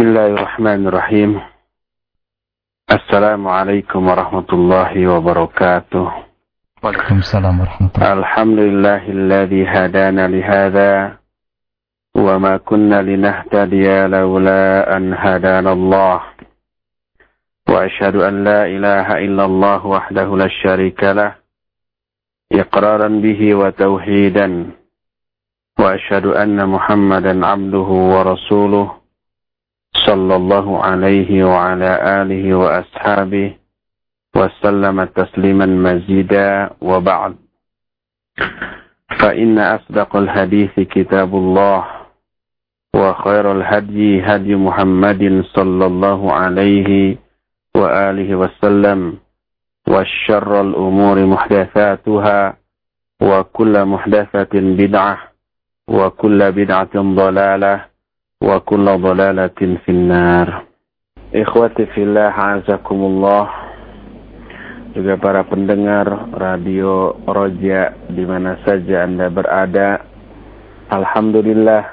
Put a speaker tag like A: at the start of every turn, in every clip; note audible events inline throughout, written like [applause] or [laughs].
A: بسم الله الرحمن الرحيم. السلام عليكم ورحمة الله وبركاته.
B: وعليكم السلام ورحمة الله.
A: الحمد لله الذي هدانا لهذا وما كنا لنهتدي لولا أن هدانا الله. وأشهد أن لا إله إلا الله وحده لا شريك له إقرارا به وتوحيدا. وأشهد أن محمدا عبده ورسوله. صلى الله عليه وعلى آله وأصحابه وسلم تسليما مزيدا وبعد. فإن أصدق الحديث كتاب الله وخير الهدي هدي محمد صلى الله عليه وآله وسلم وشر الأمور محدثاتها وكل محدثة بدعة وكل بدعة ضلالة wa kulla dhalalatin finnar. Ikhwati fillah azakumullah. Juga para pendengar radio Roja di mana saja Anda berada. Alhamdulillah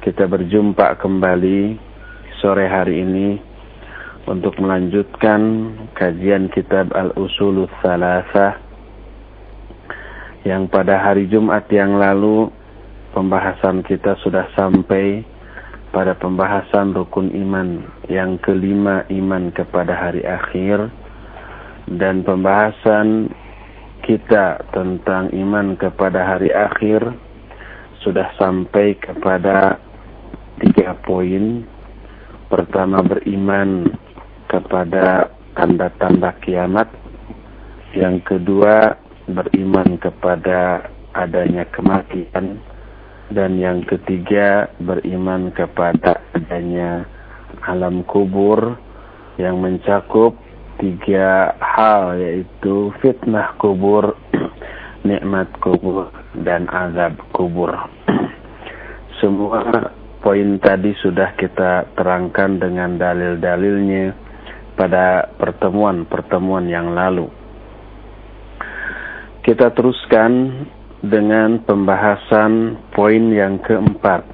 A: kita berjumpa kembali sore hari ini untuk melanjutkan kajian kitab Al-Usul Salasah yang pada hari Jumat yang lalu pembahasan kita sudah sampai pada pembahasan rukun iman yang kelima iman kepada hari akhir dan pembahasan kita tentang iman kepada hari akhir sudah sampai kepada tiga poin. Pertama beriman kepada tanda-tanda kiamat. Yang kedua beriman kepada adanya kematian. Dan yang ketiga beriman kepada adanya alam kubur yang mencakup tiga hal yaitu fitnah kubur, [clears throat] nikmat kubur dan azab kubur. [clears throat] Semua poin tadi sudah kita terangkan dengan dalil-dalilnya pada pertemuan-pertemuan yang lalu. Kita teruskan dengan pembahasan poin yang keempat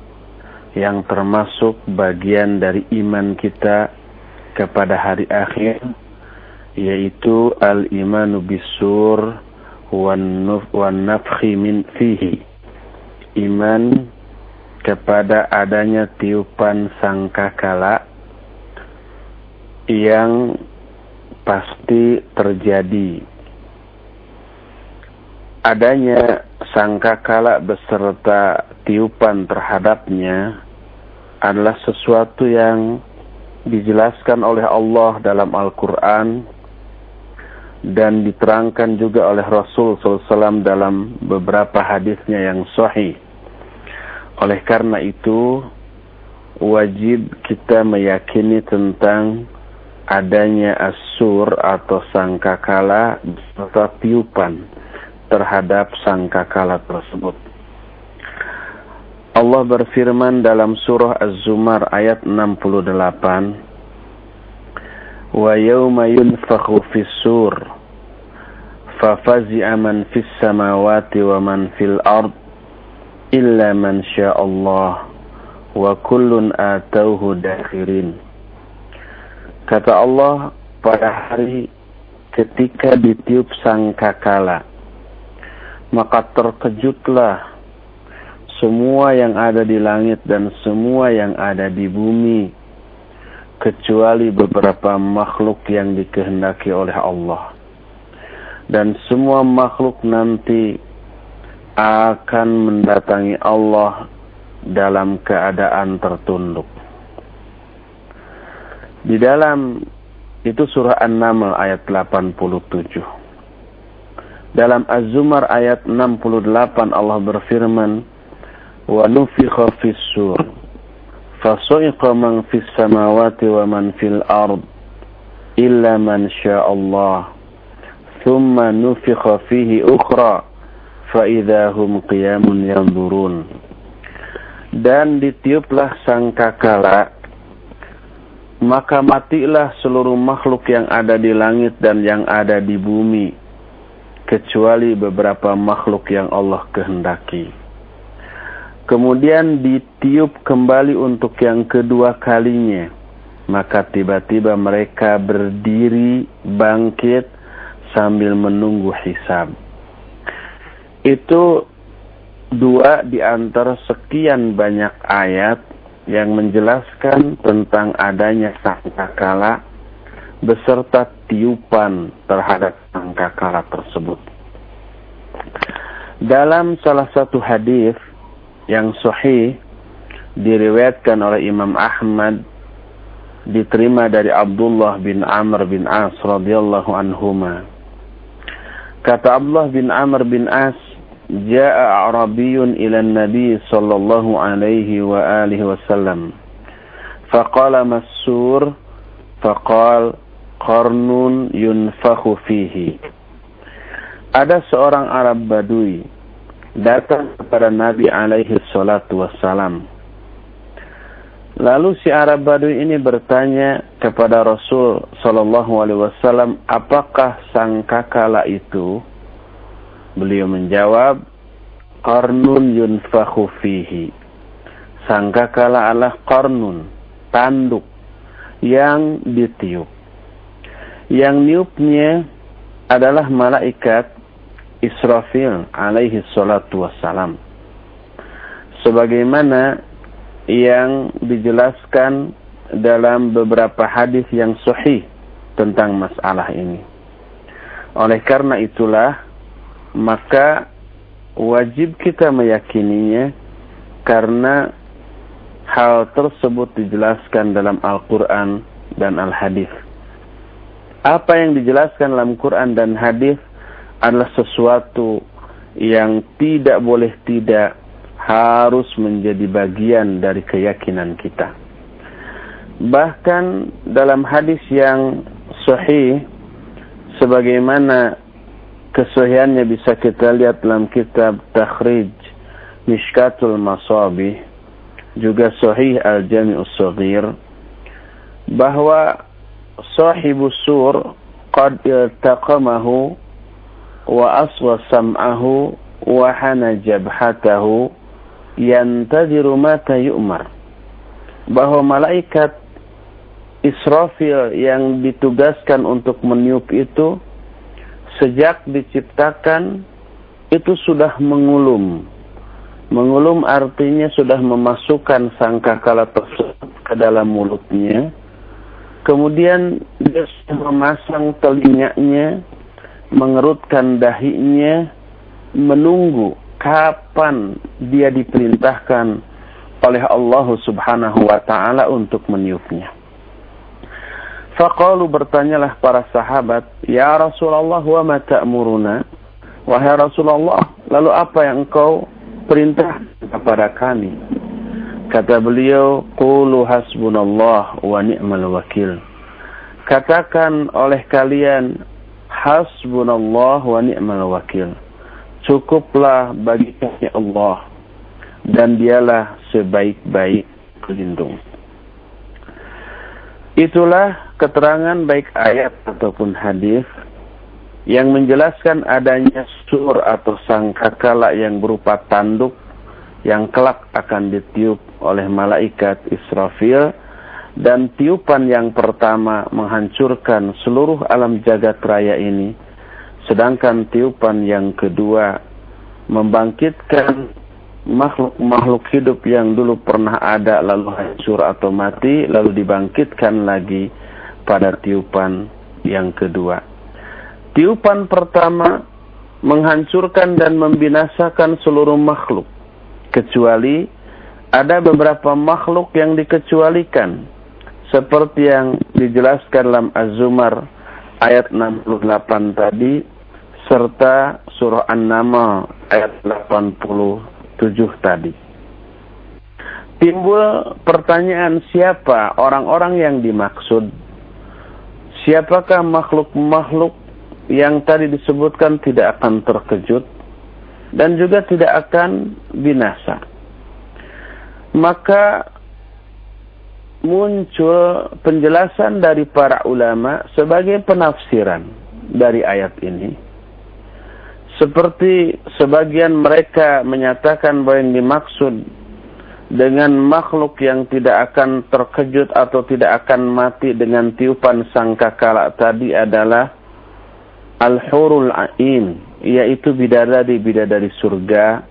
A: yang termasuk bagian dari iman kita kepada hari akhir yaitu al-imanu bisur wan min fihi. Iman kepada adanya tiupan sangkakala yang pasti terjadi. Adanya sangkakala beserta tiupan terhadapnya adalah sesuatu yang dijelaskan oleh Allah dalam Al-Quran dan diterangkan juga oleh Rasul SAW dalam beberapa hadisnya yang sahih. Oleh karena itu, wajib kita meyakini tentang adanya asur atau sangkakala atau tiupan terhadap sangkakala tersebut. Allah berfirman dalam surah Az-Zumar ayat 68 وَيَوْمَ يُنْفَخُ فِي السُّورِ فَفَزِعَ مَنْ فِي fis وَمَنْ فِي الْأَرْضِ إِلَّا مَنْ شَاءَ اللَّهِ syaa Allah دَخِرِينَ Kata Allah pada hari ketika ditiup sangkakala maka terkejutlah semua yang ada di langit dan semua yang ada di bumi kecuali beberapa makhluk yang dikehendaki oleh Allah. Dan semua makhluk nanti akan mendatangi Allah dalam keadaan tertunduk. Di dalam itu surah An-Naml ayat 87. Dalam Az-Zumar ayat 68 Allah berfirman, "Wa nufikha fis-sur, fasu'iqa man fis samawati wa man fil ard, illa man syaa Allah. Thumma nufikha fihi ukhra, fa idza hum qiyamun yanzurun." Dan ditiuplah sangkakala maka matilah seluruh makhluk yang ada di langit dan yang ada di bumi kecuali beberapa makhluk yang Allah kehendaki Kemudian ditiup kembali untuk yang kedua kalinya. Maka tiba-tiba mereka berdiri bangkit sambil menunggu hisab. Itu dua di antara sekian banyak ayat yang menjelaskan tentang adanya sangkakala beserta tiupan terhadap sangkakala tersebut. Dalam salah satu hadis yang sahih diriwayatkan oleh Imam Ahmad diterima dari Abdullah bin Amr bin As radhiyallahu anhuma. Kata Abdullah bin Amr bin As, "Ja'a Arabiyyun ila Nabi sallallahu alaihi wa alihi wasallam. Faqala masur faqal qarnun yunfakhu fihi." Ada seorang Arab Badui datang kepada Nabi alaihi salatu wassalam. Lalu si Arab Badui ini bertanya kepada Rasul sallallahu alaihi wasallam, "Apakah sangkakala itu?" Beliau menjawab, "Qarnun yunfakhu fihi." Sangkakala adalah qarnun, tanduk yang ditiup. Yang niupnya adalah malaikat Israfil alaihi salatu wassalam. Sebagaimana yang dijelaskan dalam beberapa hadis yang sahih tentang masalah ini. Oleh karena itulah, maka wajib kita meyakininya karena hal tersebut dijelaskan dalam Al-Quran dan Al-Hadis. Apa yang dijelaskan dalam Quran dan hadis adalah sesuatu yang tidak boleh tidak harus menjadi bagian dari keyakinan kita. Bahkan dalam hadis yang sahih sebagaimana kesahihannya bisa kita lihat dalam kitab Takhrij Mishkatul Masabih juga sahih Al-Jami'us Saghir bahwa sahibu sur qad iltaqamahu wa aswa sam'ahu wa hana jabhatahu yantadiru mata yu'mar. Bahwa malaikat Israfil yang ditugaskan untuk meniup itu sejak diciptakan itu sudah mengulum. Mengulum artinya sudah memasukkan sangkakala tersebut ke dalam mulutnya kemudian dia memasang telinganya mengerutkan dahinya menunggu kapan dia diperintahkan oleh Allah Subhanahu wa taala untuk meniupnya. Faqalu bertanyalah para sahabat, "Ya Rasulullah, wa ma ta'muruna?" Wahai Rasulullah, lalu apa yang engkau perintah kepada kami? Kata beliau, "Qulu hasbunallah wa ni'mal wakil." Katakan oleh kalian, Hasbunallah wa ni'mal wakil. Cukuplah bagi kami Allah dan dialah sebaik-baik pelindung. Itulah keterangan baik ayat ataupun hadis yang menjelaskan adanya sur atau sangkakala yang berupa tanduk yang kelak akan ditiup oleh malaikat Israfil dan tiupan yang pertama menghancurkan seluruh alam jagat raya ini sedangkan tiupan yang kedua membangkitkan makhluk-makhluk hidup yang dulu pernah ada lalu hancur atau mati lalu dibangkitkan lagi pada tiupan yang kedua. Tiupan pertama menghancurkan dan membinasakan seluruh makhluk kecuali ada beberapa makhluk yang dikecualikan seperti yang dijelaskan dalam Az-Zumar ayat 68 tadi serta surah An-Naml ayat 87 tadi. Timbul pertanyaan siapa orang-orang yang dimaksud? Siapakah makhluk-makhluk yang tadi disebutkan tidak akan terkejut dan juga tidak akan binasa? Maka muncul penjelasan dari para ulama sebagai penafsiran dari ayat ini. seperti sebagian mereka menyatakan bahwa yang dimaksud dengan makhluk yang tidak akan terkejut atau tidak akan mati dengan tiupan sangkakala tadi adalah al-hurul ain yaitu bidadari-bidadari surga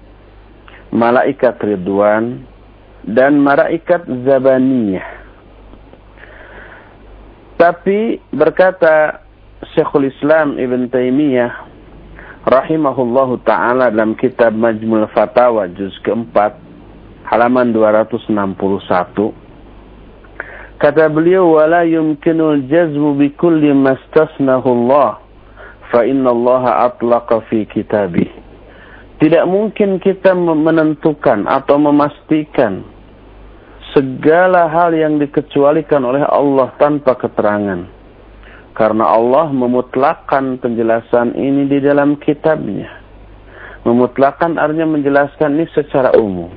A: malaikat ridwan dan malaikat zabaniyah. Tapi berkata Syekhul Islam Ibn Taimiyah rahimahullahu taala dalam kitab Majmul Fatawa juz keempat halaman 261 kata beliau wala yumkinul jazmu bi kulli mastasnahu Allah fa tidak mungkin kita menentukan atau memastikan segala hal yang dikecualikan oleh Allah tanpa keterangan karena Allah memutlakkan penjelasan ini di dalam kitabnya. Memutlakkan artinya menjelaskan ini secara umum.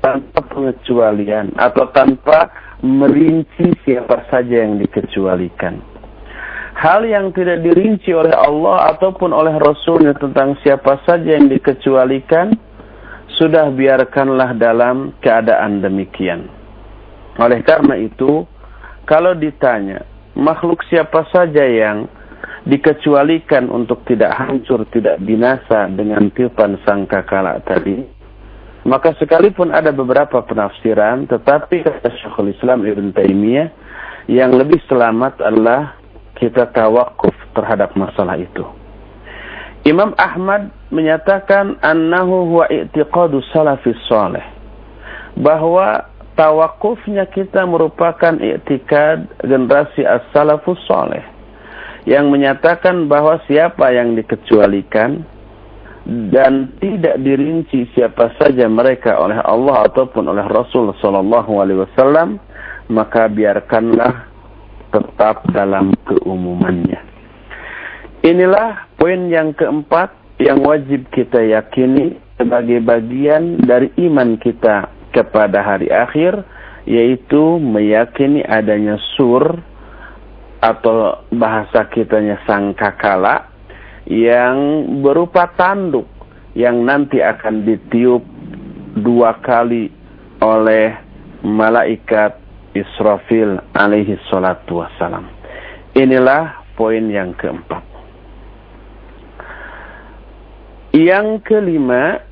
A: Tanpa pengecualian atau tanpa merinci siapa saja yang dikecualikan. Hal yang tidak dirinci oleh Allah ataupun oleh Rasulnya tentang siapa saja yang dikecualikan, sudah biarkanlah dalam keadaan demikian. Oleh karena itu, kalau ditanya, makhluk siapa saja yang dikecualikan untuk tidak hancur, tidak binasa dengan tiupan sangkakala tadi, maka sekalipun ada beberapa penafsiran, tetapi kata Syekhul Islam Ibn Taimiyah, yang lebih selamat adalah kita tawakuf terhadap masalah itu. Imam Ahmad menyatakan annahu huwa i'tiqadu salafis salih bahwa tawakufnya kita merupakan iktikad generasi as-salafus soleh yang menyatakan bahwa siapa yang dikecualikan dan tidak dirinci siapa saja mereka oleh Allah ataupun oleh Rasul sallallahu alaihi wasallam maka biarkanlah tetap dalam keumumannya. Inilah poin yang keempat yang wajib kita yakini sebagai bagian dari iman kita kepada hari akhir yaitu meyakini adanya sur atau bahasa kitanya sangkakala yang berupa tanduk yang nanti akan ditiup dua kali oleh malaikat Israfil alaihi salatu wassalam. Inilah poin yang keempat. Yang kelima,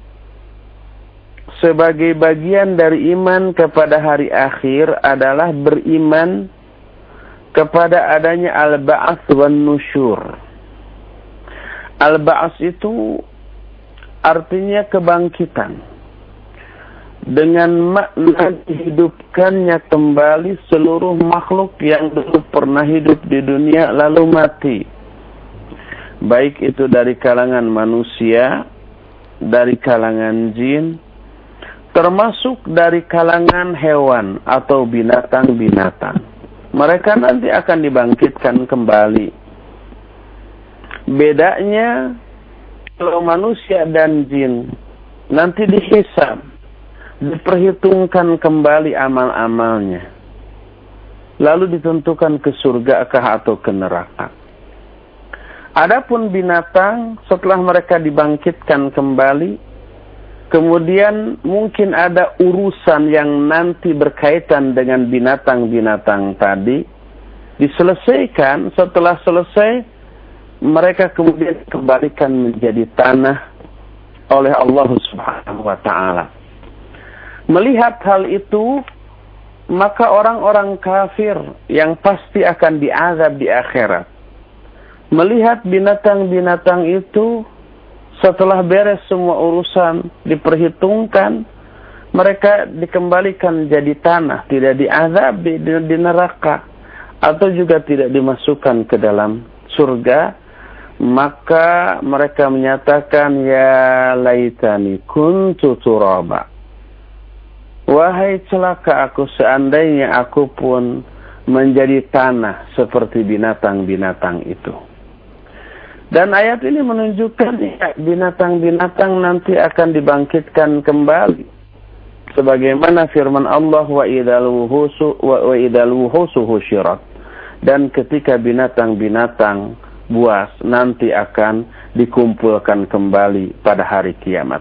A: sebagai bagian dari iman kepada hari akhir adalah beriman kepada adanya al-ba'ats wan nusyur. Al-ba'ats itu artinya kebangkitan. Dengan makna dihidupkannya kembali seluruh makhluk yang dulu pernah hidup di dunia lalu mati. Baik itu dari kalangan manusia, dari kalangan jin, termasuk dari kalangan hewan atau binatang-binatang. Mereka nanti akan dibangkitkan kembali. Bedanya kalau manusia dan jin nanti dihisab, diperhitungkan kembali amal-amalnya. Lalu ditentukan ke surga kah atau ke neraka. Adapun binatang setelah mereka dibangkitkan kembali, Kemudian mungkin ada urusan yang nanti berkaitan dengan binatang-binatang tadi. Diselesaikan, setelah selesai, mereka kemudian kembalikan menjadi tanah oleh Allah Subhanahu wa taala. Melihat hal itu, maka orang-orang kafir yang pasti akan diazab di akhirat. Melihat binatang-binatang itu setelah beres semua urusan diperhitungkan, mereka dikembalikan jadi tanah, tidak diazab di, di neraka atau juga tidak dimasukkan ke dalam surga, maka mereka menyatakan ya laitani kuntu turaba. Wahai celaka aku seandainya aku pun menjadi tanah seperti binatang-binatang itu. Dan ayat ini menunjukkan ya, binatang-binatang nanti akan dibangkitkan kembali. Sebagaimana firman Allah wa idal wuhusu wa, wa idal wuhusu husyirat. Dan ketika binatang-binatang buas nanti akan dikumpulkan kembali pada hari kiamat.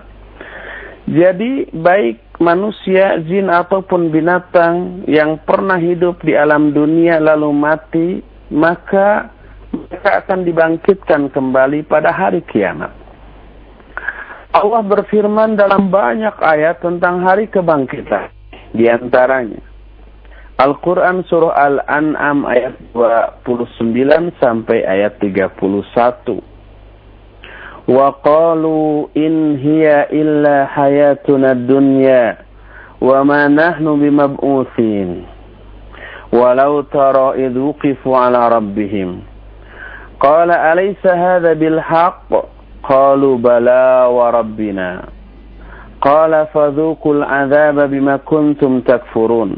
A: Jadi baik manusia, jin ataupun binatang yang pernah hidup di alam dunia lalu mati, maka mereka akan dibangkitkan kembali pada hari kiamat. Allah berfirman dalam banyak ayat tentang hari kebangkitan. Di antaranya, Al-Quran Surah Al-An'am ayat 29 sampai ayat 31. وقالوا إن هي إلا حياتنا الدنيا وما نحن بمبعوثين. ولو ترى إذ وقفوا على ربهم. قال أليس هذا بالحق؟ قالوا بلى وربنا. قال فذوقوا العذاب بما كنتم تكفرون.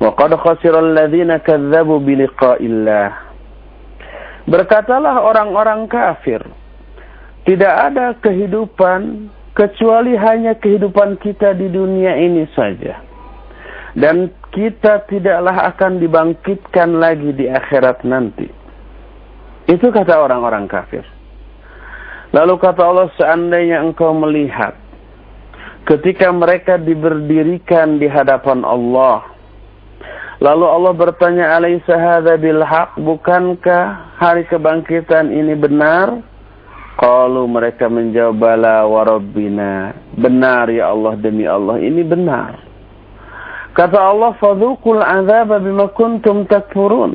A: وقد خسر الذين كذبوا بلقاء الله. Berkatalah orang-orang kafir, tidak ada kehidupan kecuali hanya kehidupan kita di dunia ini saja. Dan kita tidaklah akan dibangkitkan lagi di akhirat nanti. Itu kata orang-orang kafir. Lalu kata Allah, seandainya engkau melihat ketika mereka diberdirikan di hadapan Allah, Lalu Allah bertanya, "Alaisa hadza bil haq? Bukankah hari kebangkitan ini benar?" Qalu mereka menjawab, "Bala wa rabbina." Benar ya Allah demi Allah, ini benar. Kata Allah, "Fadzuqul adzaba bima kuntum takfurun."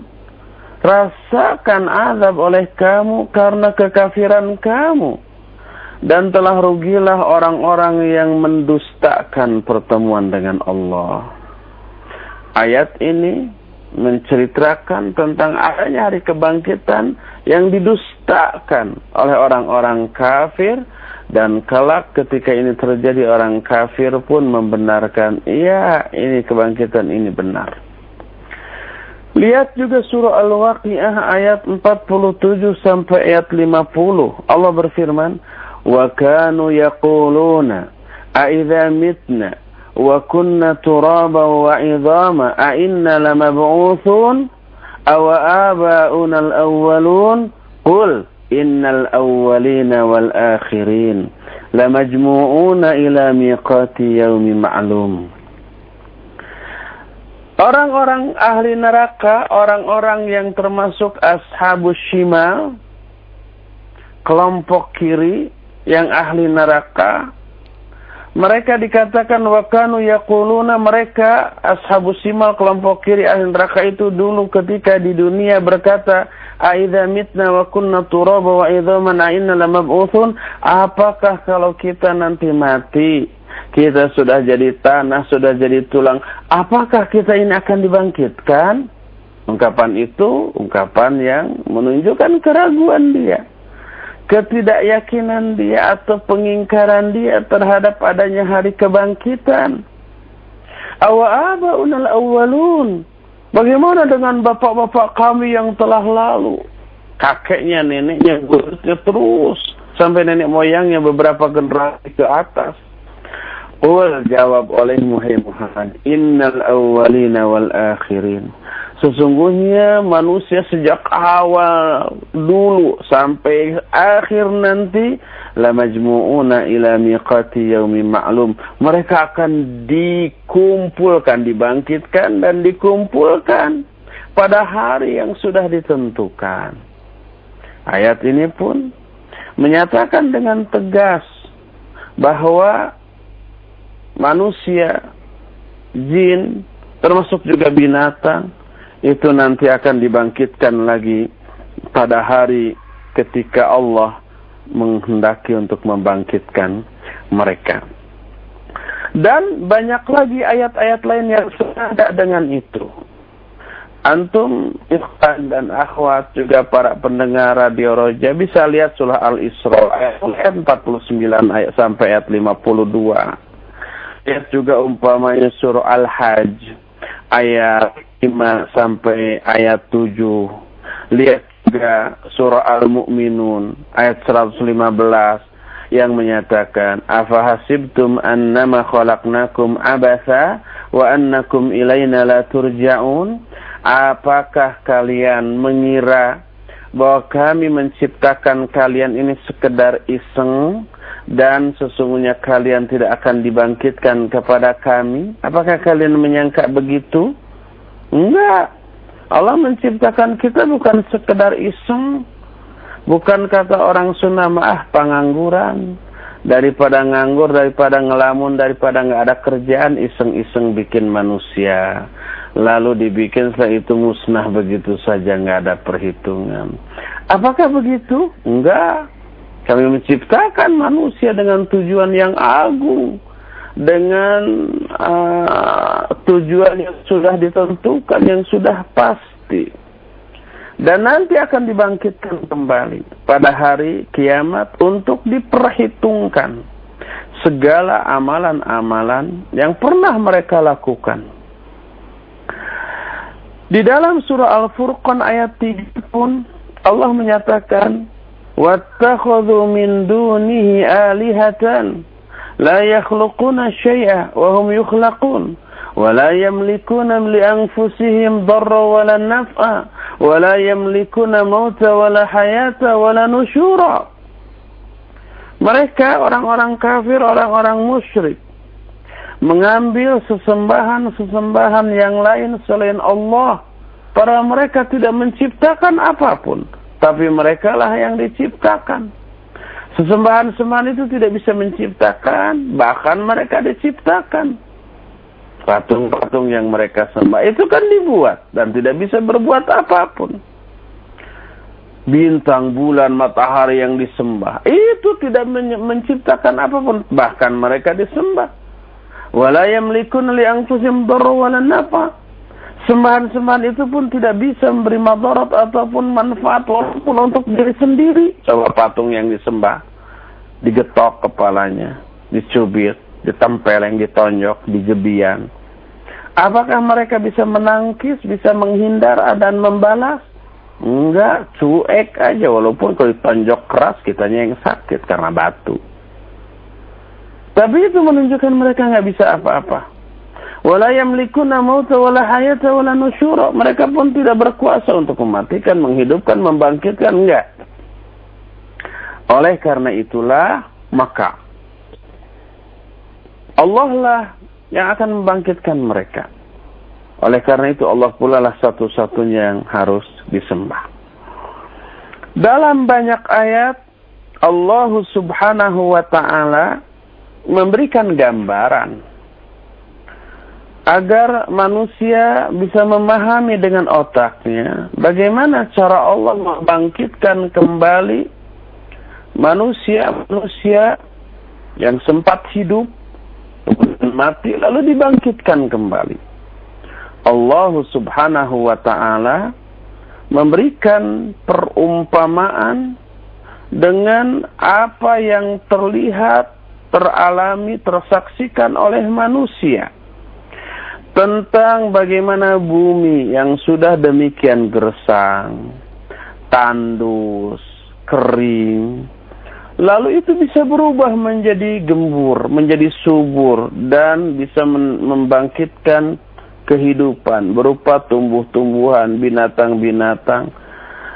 A: Rasakan azab oleh kamu karena kekafiran kamu. Dan telah rugilah orang-orang yang mendustakan pertemuan dengan Allah. Ayat ini menceritakan tentang adanya hari kebangkitan yang didustakan oleh orang-orang kafir dan kelak ketika ini terjadi orang kafir pun membenarkan iya ini kebangkitan ini benar. Lihat juga surah Al-Waqiah ayat 47 sampai ayat 50. Allah berfirman, "Wa kanu yaquluna a mitna وكنا ترابا وعظاما أئنا لمبعوثون أو آباؤنا الأولون قل إن الأولين والآخرين لمجموعون إلى ميقات يوم معلوم Orang-orang ahli neraka, orang-orang yang termasuk ashabus shimal, kelompok kiri yang ahli neraka, mereka dikatakan wakanu yakuluna mereka ashabu simal kelompok kiri ahli neraka itu dulu ketika di dunia berkata aidza mitna wa kunna turaba wa inna lamab'utsun apakah kalau kita nanti mati kita sudah jadi tanah sudah jadi tulang apakah kita ini akan dibangkitkan? Ungkapan itu ungkapan yang menunjukkan keraguan dia ketidakyakinan dia atau pengingkaran dia terhadap adanya hari kebangkitan. Awa unal awalun. Bagaimana dengan bapak-bapak kami yang telah lalu? Kakeknya, neneknya, gurusnya terus. Sampai nenek moyangnya beberapa generasi ke atas. Qul jawab oleh Muhammad. Innal awwalina wal akhirin Sesungguhnya manusia sejak awal dulu sampai akhir nanti la majmu'una ila miqati yaumin ma'lum. Mereka akan dikumpulkan, dibangkitkan dan dikumpulkan pada hari yang sudah ditentukan. Ayat ini pun menyatakan dengan tegas bahwa manusia, jin, termasuk juga binatang itu nanti akan dibangkitkan lagi pada hari ketika Allah menghendaki untuk membangkitkan mereka. Dan banyak lagi ayat-ayat lain yang senada dengan itu. Antum, ikhwan dan akhwat juga para pendengar radio Roja bisa lihat surah Al-Isra ayat 49 ayat sampai ayat 52. Lihat juga umpamanya surah Al-Hajj ayat 5 sampai ayat 7. Lihat juga surah Al-Mu'minun ayat 115 yang menyatakan afahasibtum annama khalaqnakum abasa wa annakum ilaina la turja'un apakah kalian mengira bahwa kami menciptakan kalian ini sekedar iseng dan sesungguhnya kalian tidak akan dibangkitkan kepada kami? Apakah kalian menyangka begitu? Enggak. Allah menciptakan kita bukan sekedar iseng. Bukan kata orang Sunda maah pengangguran. Daripada nganggur, daripada ngelamun, daripada nggak ada kerjaan, iseng-iseng bikin manusia. Lalu dibikin setelah itu musnah begitu saja, nggak ada perhitungan. Apakah begitu? Enggak. Kami menciptakan manusia dengan tujuan yang agung, dengan uh, tujuan yang sudah ditentukan, yang sudah pasti. Dan nanti akan dibangkitkan kembali pada hari kiamat untuk diperhitungkan segala amalan-amalan yang pernah mereka lakukan. Di dalam surah Al-Furqan ayat 3 pun Allah menyatakan واتخذوا من دونه آلهة لا يخلقون شيئا وهم يخلقون ولا يملكون لأنفسهم ضر ولا نفع ولا يملكون موت ولا حياة ولا نشورا mereka orang-orang kafir orang-orang musyrik mengambil sesembahan-sesembahan yang lain selain Allah. Para mereka tidak menciptakan apa pun tapi mereka lah yang diciptakan. Sesembahan-sembahan itu tidak bisa menciptakan, bahkan mereka diciptakan. Patung-patung yang mereka sembah itu kan dibuat dan tidak bisa berbuat apa pun. Bintang, bulan, matahari yang disembah itu tidak menciptakan apa pun, bahkan mereka disembah. Wala yamlikun li anfusihim darra wala. Sembahan-sembahan itu pun tidak bisa memberi madarat ataupun manfaat walaupun untuk diri sendiri. Coba patung yang disembah, digetok kepalanya, dicubit, ditempeleng, ditonjok, dijebian. Apakah mereka bisa menangkis, bisa menghindar dan membalas? Enggak, cuek aja walaupun kalau ditonjok keras kitanya yang sakit karena batu. Tapi itu menunjukkan mereka nggak bisa apa-apa wala yamlikuna mauta wala hayata wala nusyura. Mereka pun tidak berkuasa untuk mematikan, menghidupkan, membangkitkan, enggak. Oleh karena itulah, maka Allah lah yang akan membangkitkan mereka. Oleh karena itu Allah pula lah satu-satunya yang harus disembah. Dalam banyak ayat Allah subhanahu wa ta'ala memberikan gambaran agar manusia bisa memahami dengan otaknya bagaimana cara Allah membangkitkan kembali manusia-manusia yang sempat hidup kemudian mati lalu dibangkitkan kembali. Allah Subhanahu wa taala memberikan perumpamaan dengan apa yang terlihat, teralami, tersaksikan oleh manusia tentang bagaimana bumi yang sudah demikian gersang, tandus, kering, lalu itu bisa berubah menjadi gembur, menjadi subur, dan bisa membangkitkan kehidupan berupa tumbuh-tumbuhan, binatang-binatang,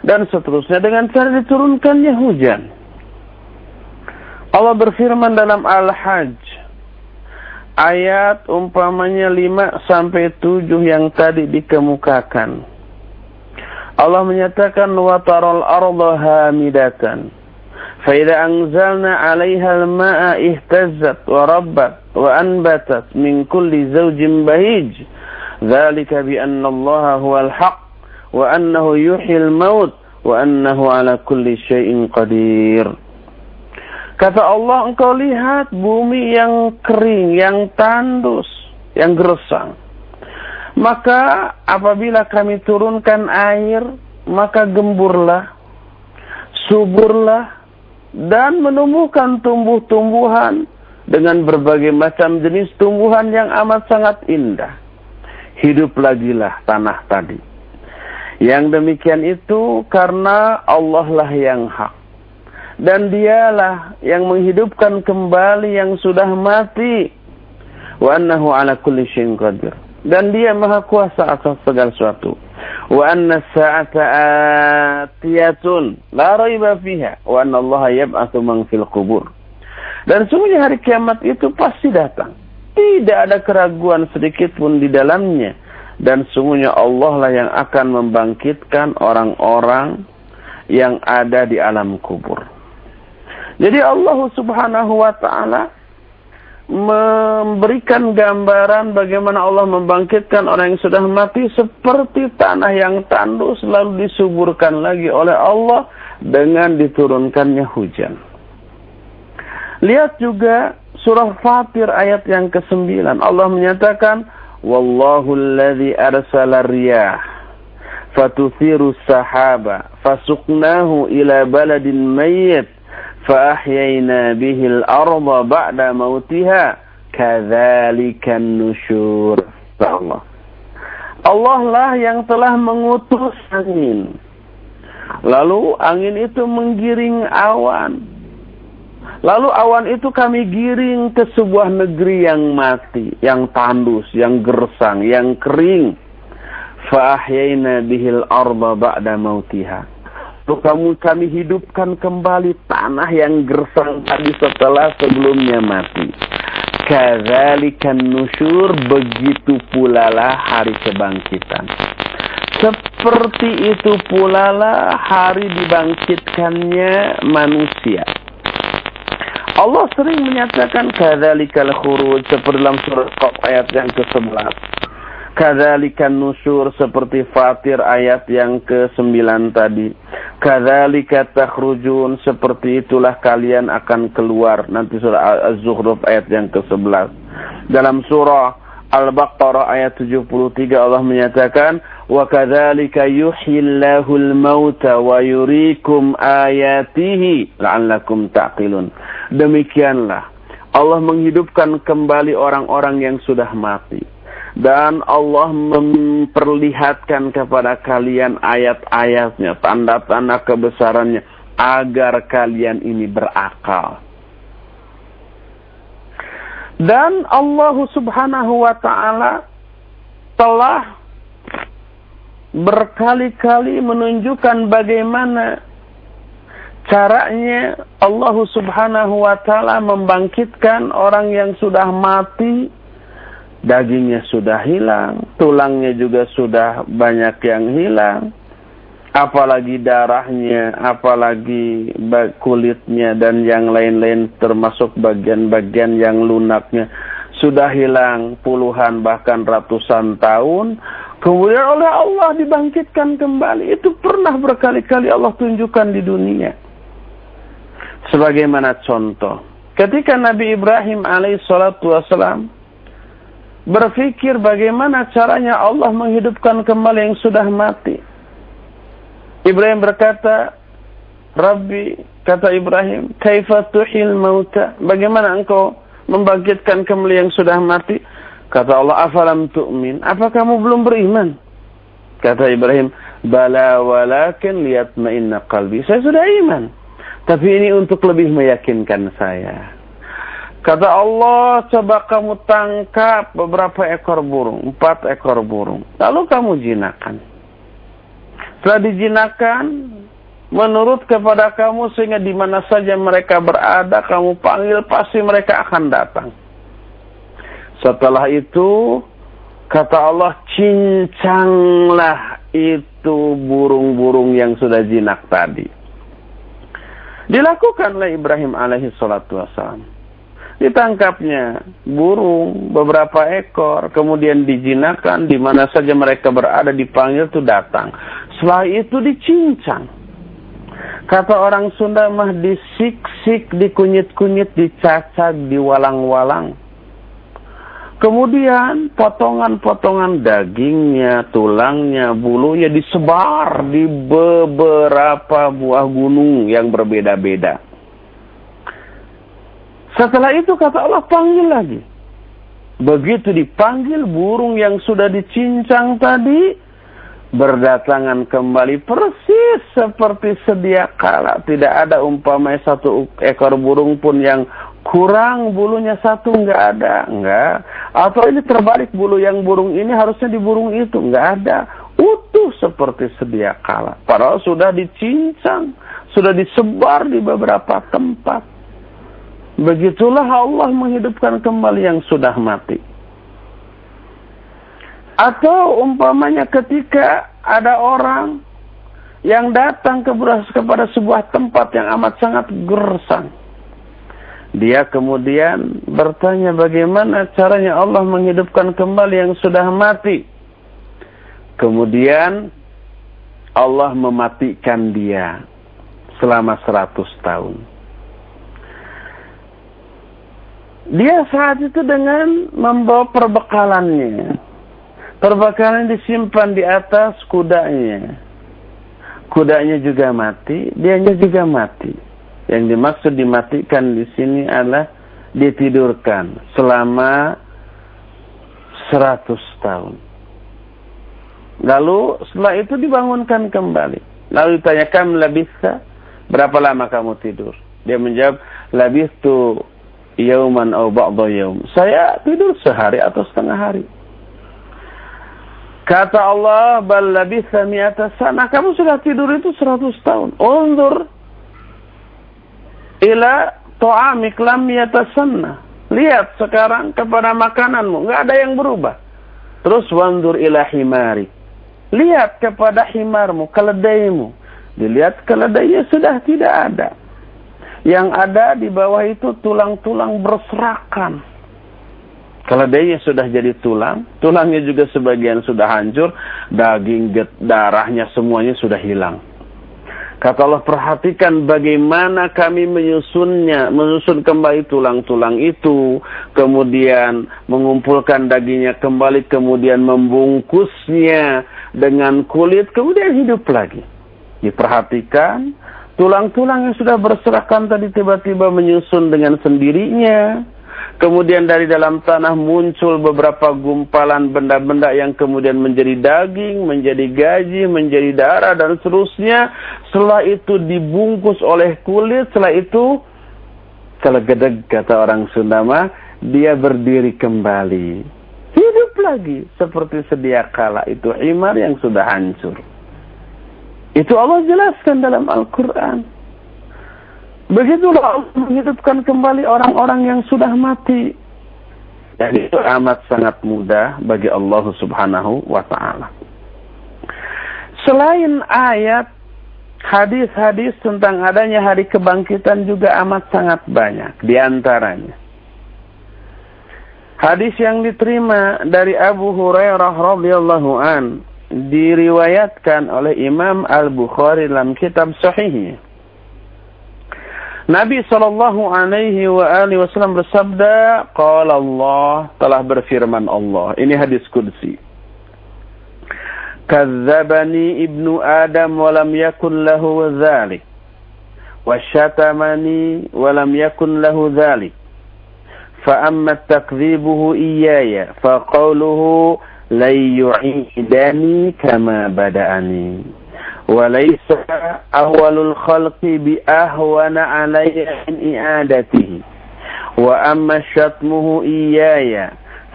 A: dan seterusnya dengan cara diturunkannya hujan. Allah berfirman dalam Al-Hajj ayat umpamanya 5 sampai 7 yang tadi dikemukakan. Allah menyatakan wa taral arda hamidatan. Fa idza anzalna 'alayha al-ma'a ihtazzat wa rabbat wa anbatat min kulli zawjin bahij. Dzalika bi anna Allah huwal haqq wa annahu yuhyil maut wa annahu ala kulli syai'in qadir Kata Allah, engkau lihat bumi yang kering, yang tandus, yang gersang. Maka apabila kami turunkan air, maka gemburlah, suburlah, dan menumbuhkan tumbuh-tumbuhan dengan berbagai macam jenis tumbuhan yang amat sangat indah. Hidup lagilah tanah tadi. Yang demikian itu karena Allah lah yang hak dan dialah yang menghidupkan kembali yang sudah mati wa annahu ala kulli syai'in qadir dan dia maha kuasa atas segala sesuatu wa anna as-sa'ata atiyatun la raiba fiha wa anna Allah yab'atsu man fil qubur. Dan sungguhnya hari kiamat itu pasti datang. Tidak ada keraguan sedikit pun di dalamnya. Dan sungguhnya Allah lah yang akan membangkitkan orang-orang yang ada di alam kubur. Jadi Allah subhanahu wa ta'ala memberikan gambaran bagaimana Allah membangkitkan orang yang sudah mati seperti tanah yang tandus lalu disuburkan lagi oleh Allah dengan diturunkannya hujan. Lihat juga surah Fatir ayat yang ke-9. Allah menyatakan, Wallahu alladhi arsala riyah fatuthiru sahaba fasuqnahu ila baladin mayyit فأحيينا به الأرض بعد موتها كذلك النشور Allah Allah lah yang telah mengutus angin lalu angin itu menggiring awan lalu awan itu kami giring ke sebuah negeri yang mati yang tandus yang gersang yang kering fa ahyayna bihil arda ba'da mautiha Lalu kami hidupkan kembali tanah yang gersang tadi setelah sebelumnya mati. Kadzalikan nusyur begitu pula lah hari kebangkitan. Seperti itu pula lah hari dibangkitkannya manusia. Allah sering menyatakan kadzalikal khuruj seperti dalam surat Qaf ayat yang ke-11. Kadzalikan nusyur seperti Fatir ayat yang ke-9 tadi. Kadzalika takhrujun seperti itulah kalian akan keluar. Nanti surah Az-Zukhruf ayat yang ke-11. Dalam surah Al-Baqarah ayat 73 Allah menyatakan wa kadzalika yuhyillahu al-mauta wa yuriikum ayatihi la'allakum taqilun. Demikianlah Allah menghidupkan kembali orang-orang yang sudah mati dan Allah memperlihatkan kepada kalian ayat-ayatnya, tanda-tanda kebesarannya agar kalian ini berakal. Dan Allah Subhanahu wa taala telah berkali-kali menunjukkan bagaimana caranya Allah Subhanahu wa taala membangkitkan orang yang sudah mati dagingnya sudah hilang, tulangnya juga sudah banyak yang hilang, apalagi darahnya, apalagi kulitnya dan yang lain-lain termasuk bagian-bagian yang lunaknya sudah hilang puluhan bahkan ratusan tahun. Kemudian oleh Allah dibangkitkan kembali. Itu pernah berkali-kali Allah tunjukkan di dunia. Sebagaimana contoh. Ketika Nabi Ibrahim alaihissalatu wassalam berpikir bagaimana caranya Allah menghidupkan kembali yang sudah mati. Ibrahim berkata, Rabbi, kata Ibrahim, kaifa tuhil mauta? Bagaimana engkau membangkitkan kembali yang sudah mati? Kata Allah, afalam tu'min? Apa kamu belum beriman? Kata Ibrahim, bala walakin liyatma'inna qalbi. Saya sudah iman. Tapi ini untuk lebih meyakinkan saya. Kata Allah, coba kamu tangkap beberapa ekor burung, empat ekor burung. Lalu kamu jinakan. Setelah dijinakan, menurut kepada kamu sehingga di mana saja mereka berada, kamu panggil pasti mereka akan datang. Setelah itu, kata Allah, cincanglah itu burung-burung yang sudah jinak tadi. Dilakukanlah Ibrahim alaihi salatu wassalam ditangkapnya burung beberapa ekor kemudian dijinakan di mana saja mereka berada dipanggil itu datang. Setelah itu dicincang. Kata orang Sunda mah disik-sik dikunyit-kunyit dicacat diwalang-walang. Kemudian potongan-potongan dagingnya tulangnya bulunya disebar di beberapa buah gunung yang berbeda-beda setelah itu kata Allah panggil lagi. Begitu dipanggil burung yang sudah dicincang tadi berdatangan kembali persis seperti sedia kala. Tidak ada umpamanya satu ekor burung pun yang kurang bulunya satu nggak ada, nggak. Atau ini terbalik bulu yang burung ini harusnya di burung itu nggak ada. Utuh seperti sedia kala. Padahal sudah dicincang, sudah disebar di beberapa tempat. Begitulah Allah menghidupkan kembali yang sudah mati. Atau umpamanya ketika ada orang yang datang kepada sebuah tempat yang amat sangat gersang. Dia kemudian bertanya bagaimana caranya Allah menghidupkan kembali yang sudah mati. Kemudian Allah mematikan dia selama seratus tahun. Dia saat itu dengan membawa perbekalannya. Perbekalan disimpan di atas kudanya. Kudanya juga mati, dianya juga mati. Yang dimaksud dimatikan di sini adalah ditidurkan selama seratus tahun. Lalu setelah itu dibangunkan kembali. Lalu ditanyakan labisa, berapa lama kamu tidur? Dia menjawab, labistu yauman au ba'da yaum. Saya tidur sehari atau setengah hari. Kata Allah, bal labitha mi'ata sana. Kamu sudah tidur itu seratus tahun. Undur ila to'amik lam sana. Lihat sekarang kepada makananmu. Nggak ada yang berubah. Terus wandur ila himari. Lihat kepada himarmu, keledaimu. Dilihat keledainya sudah tidak ada. Yang ada di bawah itu tulang-tulang berserakan. Keledainya sudah jadi tulang, tulangnya juga sebagian sudah hancur, daging, darahnya semuanya sudah hilang. Kata Allah perhatikan bagaimana kami menyusunnya, menyusun kembali tulang-tulang itu, kemudian mengumpulkan dagingnya kembali, kemudian membungkusnya dengan kulit, kemudian hidup lagi. Diperhatikan, tulang-tulang yang sudah berserakan tadi tiba-tiba menyusun dengan sendirinya Kemudian dari dalam tanah muncul beberapa gumpalan benda-benda yang kemudian menjadi daging, menjadi gaji, menjadi darah dan seterusnya. Setelah itu dibungkus oleh kulit, setelah itu kalau kata orang Sunda mah, dia berdiri kembali. Hidup lagi seperti sedia kala itu himar yang sudah hancur. Itu Allah jelaskan dalam Al-Quran. Begitulah Allah menghidupkan kembali orang-orang yang sudah mati. Dan itu amat sangat mudah bagi Allah subhanahu wa ta'ala. Selain ayat, hadis-hadis tentang adanya hari kebangkitan juga amat sangat banyak. Di antaranya. Hadis yang diterima dari Abu Hurairah radhiyallahu an diriwayatkan oleh Imam Al-Bukhari dalam kitab Sahih Nabi Shallallahu Alaihi Wasallam bersabda, "Qala Allah telah berfirman Allah." Ini hadis kursi. Kazzabani ibnu Adam walam yakun lahu dzalik. Wasyatamani walam yakun lahu dzalik. Fa amma takdzibuhu iyaya fa qawluhu يعيدني كما بدأني وليس أول الخلق بأهون علي من إعادته وأما شتمه إياي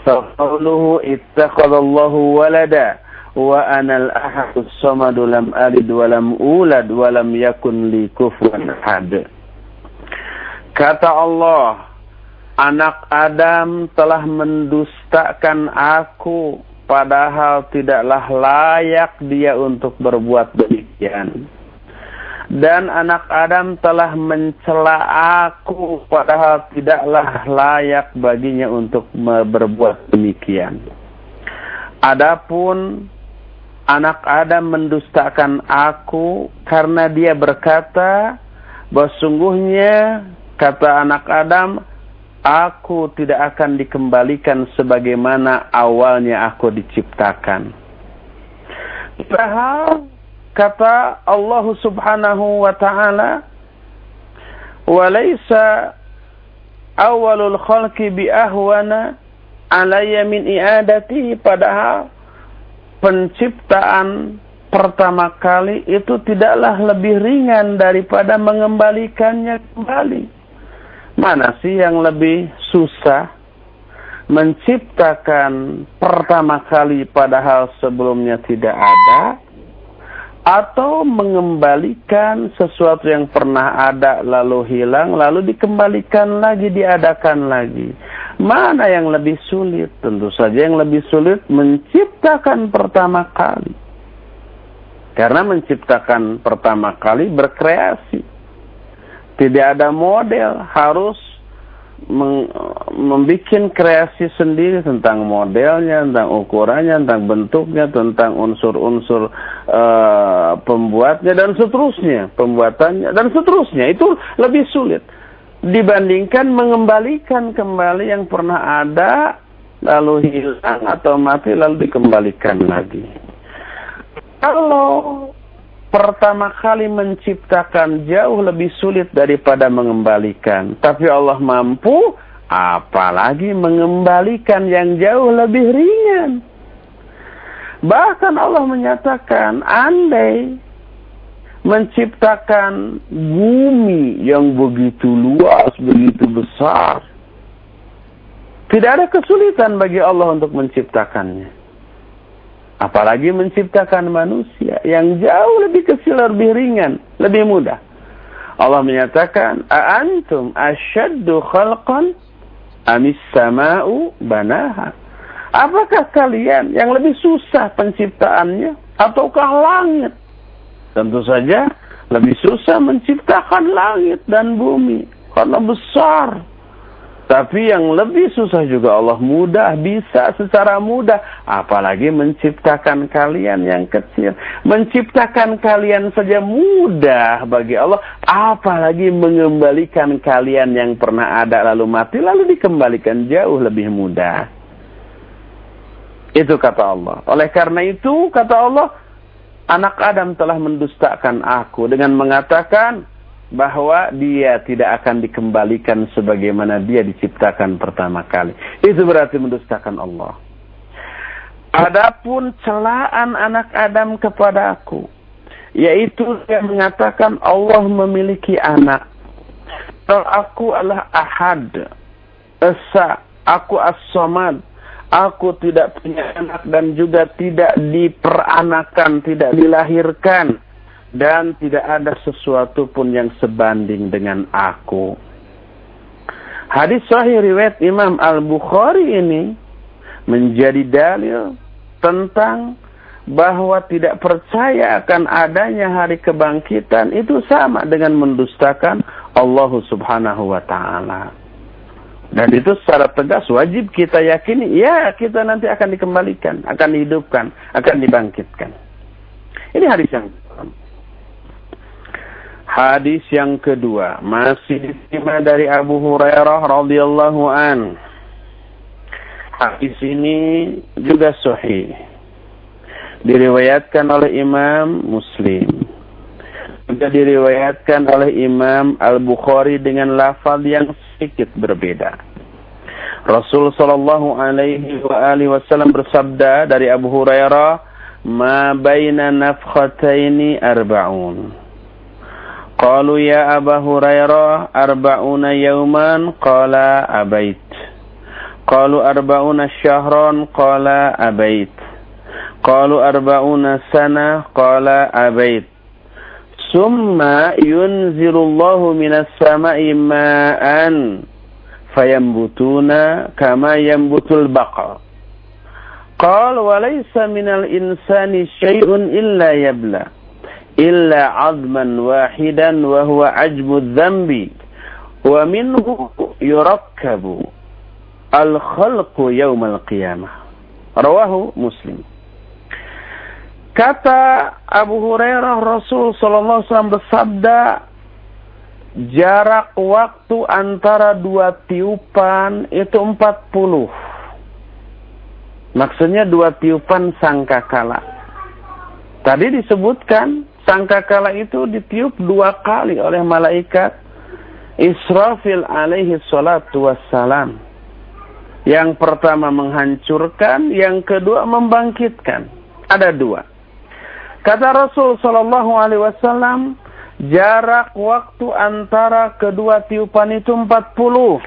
A: فقوله اتخذ الله ولدا وأنا الأحد الصمد لم ألد ولم أولد ولم يكن لي كفوا أحد Kata Allah, anak Adam telah mendustakan aku padahal tidaklah layak dia untuk berbuat demikian. Dan anak Adam telah mencela aku padahal tidaklah layak baginya untuk berbuat demikian. Adapun anak Adam mendustakan aku karena dia berkata bahwa sungguhnya kata anak Adam aku tidak akan dikembalikan sebagaimana awalnya aku diciptakan. Padahal kata Allah Subhanahu wa taala walaysa awalul khalqi bi ahwana alayya min i'adati padahal penciptaan pertama kali itu tidaklah lebih ringan daripada mengembalikannya kembali. Mana sih yang lebih susah menciptakan pertama kali padahal sebelumnya tidak ada atau mengembalikan sesuatu yang pernah ada lalu hilang lalu dikembalikan lagi diadakan lagi? Mana yang lebih sulit? Tentu saja yang lebih sulit menciptakan pertama kali. Karena menciptakan pertama kali berkreasi tidak ada model harus membuat kreasi sendiri tentang modelnya, tentang ukurannya, tentang bentuknya, tentang unsur-unsur uh, pembuatnya dan seterusnya, pembuatannya dan seterusnya itu lebih sulit dibandingkan mengembalikan kembali yang pernah ada lalu hilang atau mati lalu dikembalikan lagi. Kalau pertama kali menciptakan jauh lebih sulit daripada mengembalikan. Tapi Allah mampu, apalagi mengembalikan yang jauh lebih ringan. Bahkan Allah menyatakan, andai menciptakan bumi yang begitu luas, begitu besar, tidak ada kesulitan bagi Allah untuk menciptakannya. Apalagi menciptakan manusia yang jauh lebih kecil, lebih ringan, lebih mudah. Allah menyatakan, "Aantum asyaddu khalqan amis sama'u banaha?" Apakah kalian yang lebih susah penciptaannya ataukah langit? Tentu saja lebih susah menciptakan langit dan bumi karena besar tapi yang lebih susah juga Allah mudah, bisa secara mudah. Apalagi menciptakan kalian yang kecil. Menciptakan kalian saja mudah bagi Allah. Apalagi mengembalikan kalian yang pernah ada lalu mati, lalu dikembalikan jauh lebih mudah. Itu kata Allah. Oleh karena itu, kata Allah, anak Adam telah mendustakan aku dengan mengatakan, bahwa dia tidak akan dikembalikan sebagaimana dia diciptakan pertama kali. Itu berarti mendustakan Allah. Adapun celaan anak Adam kepada aku, yaitu dia mengatakan Allah memiliki anak. Kalau aku adalah ahad, esa, aku as-somad, aku tidak punya anak dan juga tidak diperanakan, tidak dilahirkan dan tidak ada sesuatu pun yang sebanding dengan aku. Hadis sahih riwayat Imam Al-Bukhari ini menjadi dalil tentang bahwa tidak percaya akan adanya hari kebangkitan itu sama dengan mendustakan Allah Subhanahu wa taala. Dan itu secara tegas wajib kita yakini, ya kita nanti akan dikembalikan, akan dihidupkan, akan dibangkitkan. Ini hadis yang Hadis yang kedua masih diterima dari Abu Hurairah radhiyallahu an. Hadis ini juga sahih. Diriwayatkan oleh Imam Muslim. Juga diriwayatkan oleh Imam Al-Bukhari dengan lafaz yang sedikit berbeda. Rasul sallallahu alaihi wa alihi wasallam bersabda dari Abu Hurairah, "Ma baina nafkhataini arba'un." قالوا يا أبا هريرة أربعون يوما قال أبيت. قالوا أربعون شهرا قال أبيت. قالوا أربعون سنة قال أبيت. ثم ينزل الله من السماء ماء فينبتون كما ينبت البقر. قال وليس من الإنسان شيء إلا يبلى. Illa azman wahidan wa huwa ajmu dhanbi wa minhu yurakkabu al khalqu yaumal qiyamah. Rawahu muslim. Kata Abu Hurairah Rasul sallallahu alaihi wasallam bersabda jarak waktu antara dua tiupan itu 40 maksudnya dua tiupan sangkakala. Tadi disebutkan Sangkakala itu ditiup dua kali oleh malaikat Israfil alaihi salatu wassalam. Yang pertama menghancurkan, yang kedua membangkitkan. Ada dua. Kata Rasul sallallahu alaihi wasallam, jarak waktu antara kedua tiupan itu 40.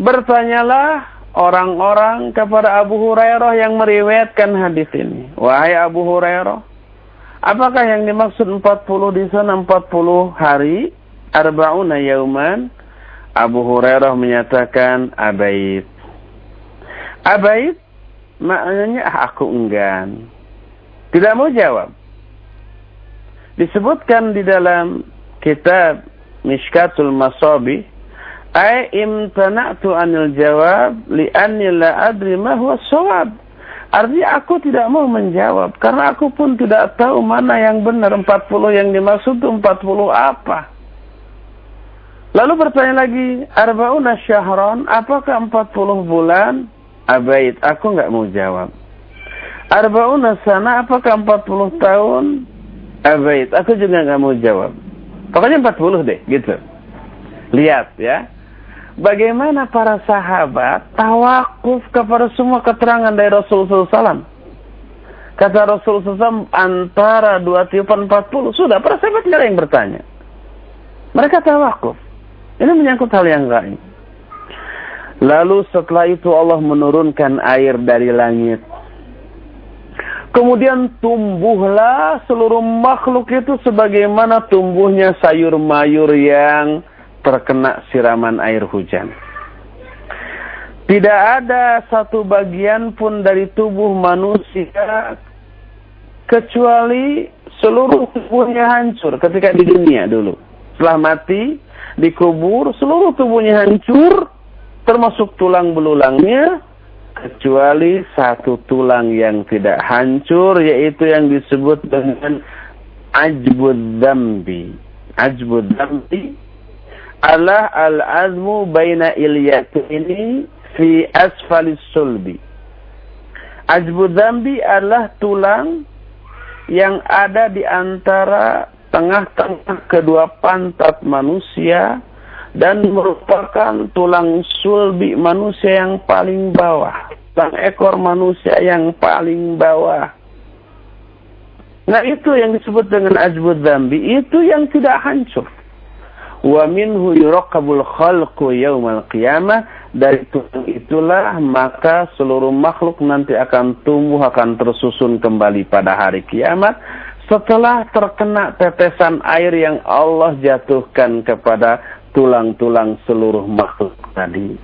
A: Bertanyalah orang-orang kepada Abu Hurairah yang meriwayatkan hadis ini. Wahai Abu Hurairah, apakah yang dimaksud 40 di sana 40 hari? Arba'una yauman. Abu Hurairah menyatakan abait. Abait maknanya aku enggan. Tidak mau jawab. Disebutkan di dalam kitab Mishkatul Masabi ay imtana'tu anil jawab li'anni la adri ma huwa shawab. Artinya aku tidak mau menjawab karena aku pun tidak tahu mana yang benar 40 yang dimaksud itu 40 apa. Lalu bertanya lagi, arba'una syahron, apakah 40 bulan? Abaid, aku nggak mau jawab. Arba'una sana, apakah 40 tahun? Abaid, aku juga nggak mau jawab. Pokoknya 40 deh, gitu. Lihat ya. Bagaimana para sahabat tawakuf kepada semua keterangan dari Rasulullah SAW. Kata Rasulullah SAW antara dua tiupan 40. Sudah, para sahabat tidak yang bertanya. Mereka tawakuf. Ini menyangkut hal yang lain. Lalu setelah itu Allah menurunkan air dari langit. Kemudian tumbuhlah seluruh makhluk itu sebagaimana tumbuhnya sayur mayur yang terkena siraman air hujan. Tidak ada satu bagian pun dari tubuh manusia kecuali seluruh tubuhnya hancur ketika di dunia dulu. Setelah mati, dikubur, seluruh tubuhnya hancur, termasuk tulang belulangnya, kecuali satu tulang yang tidak hancur, yaitu yang disebut dengan ajbud dambi. Ajbud dambi Allah al-azmu baina ini fi asfalis sulbi. Ajbu dambi adalah tulang yang ada di antara tengah-tengah kedua pantat manusia dan merupakan tulang sulbi manusia yang paling bawah. Tulang ekor manusia yang paling bawah. Nah itu yang disebut dengan ajbud dambi. Itu yang tidak hancur wa minhu yuraqabul khalqu yaumal qiyamah. Dari itulah maka seluruh makhluk nanti akan tumbuh akan tersusun kembali pada hari kiamat. Setelah terkena tetesan air yang Allah jatuhkan kepada tulang-tulang seluruh makhluk tadi.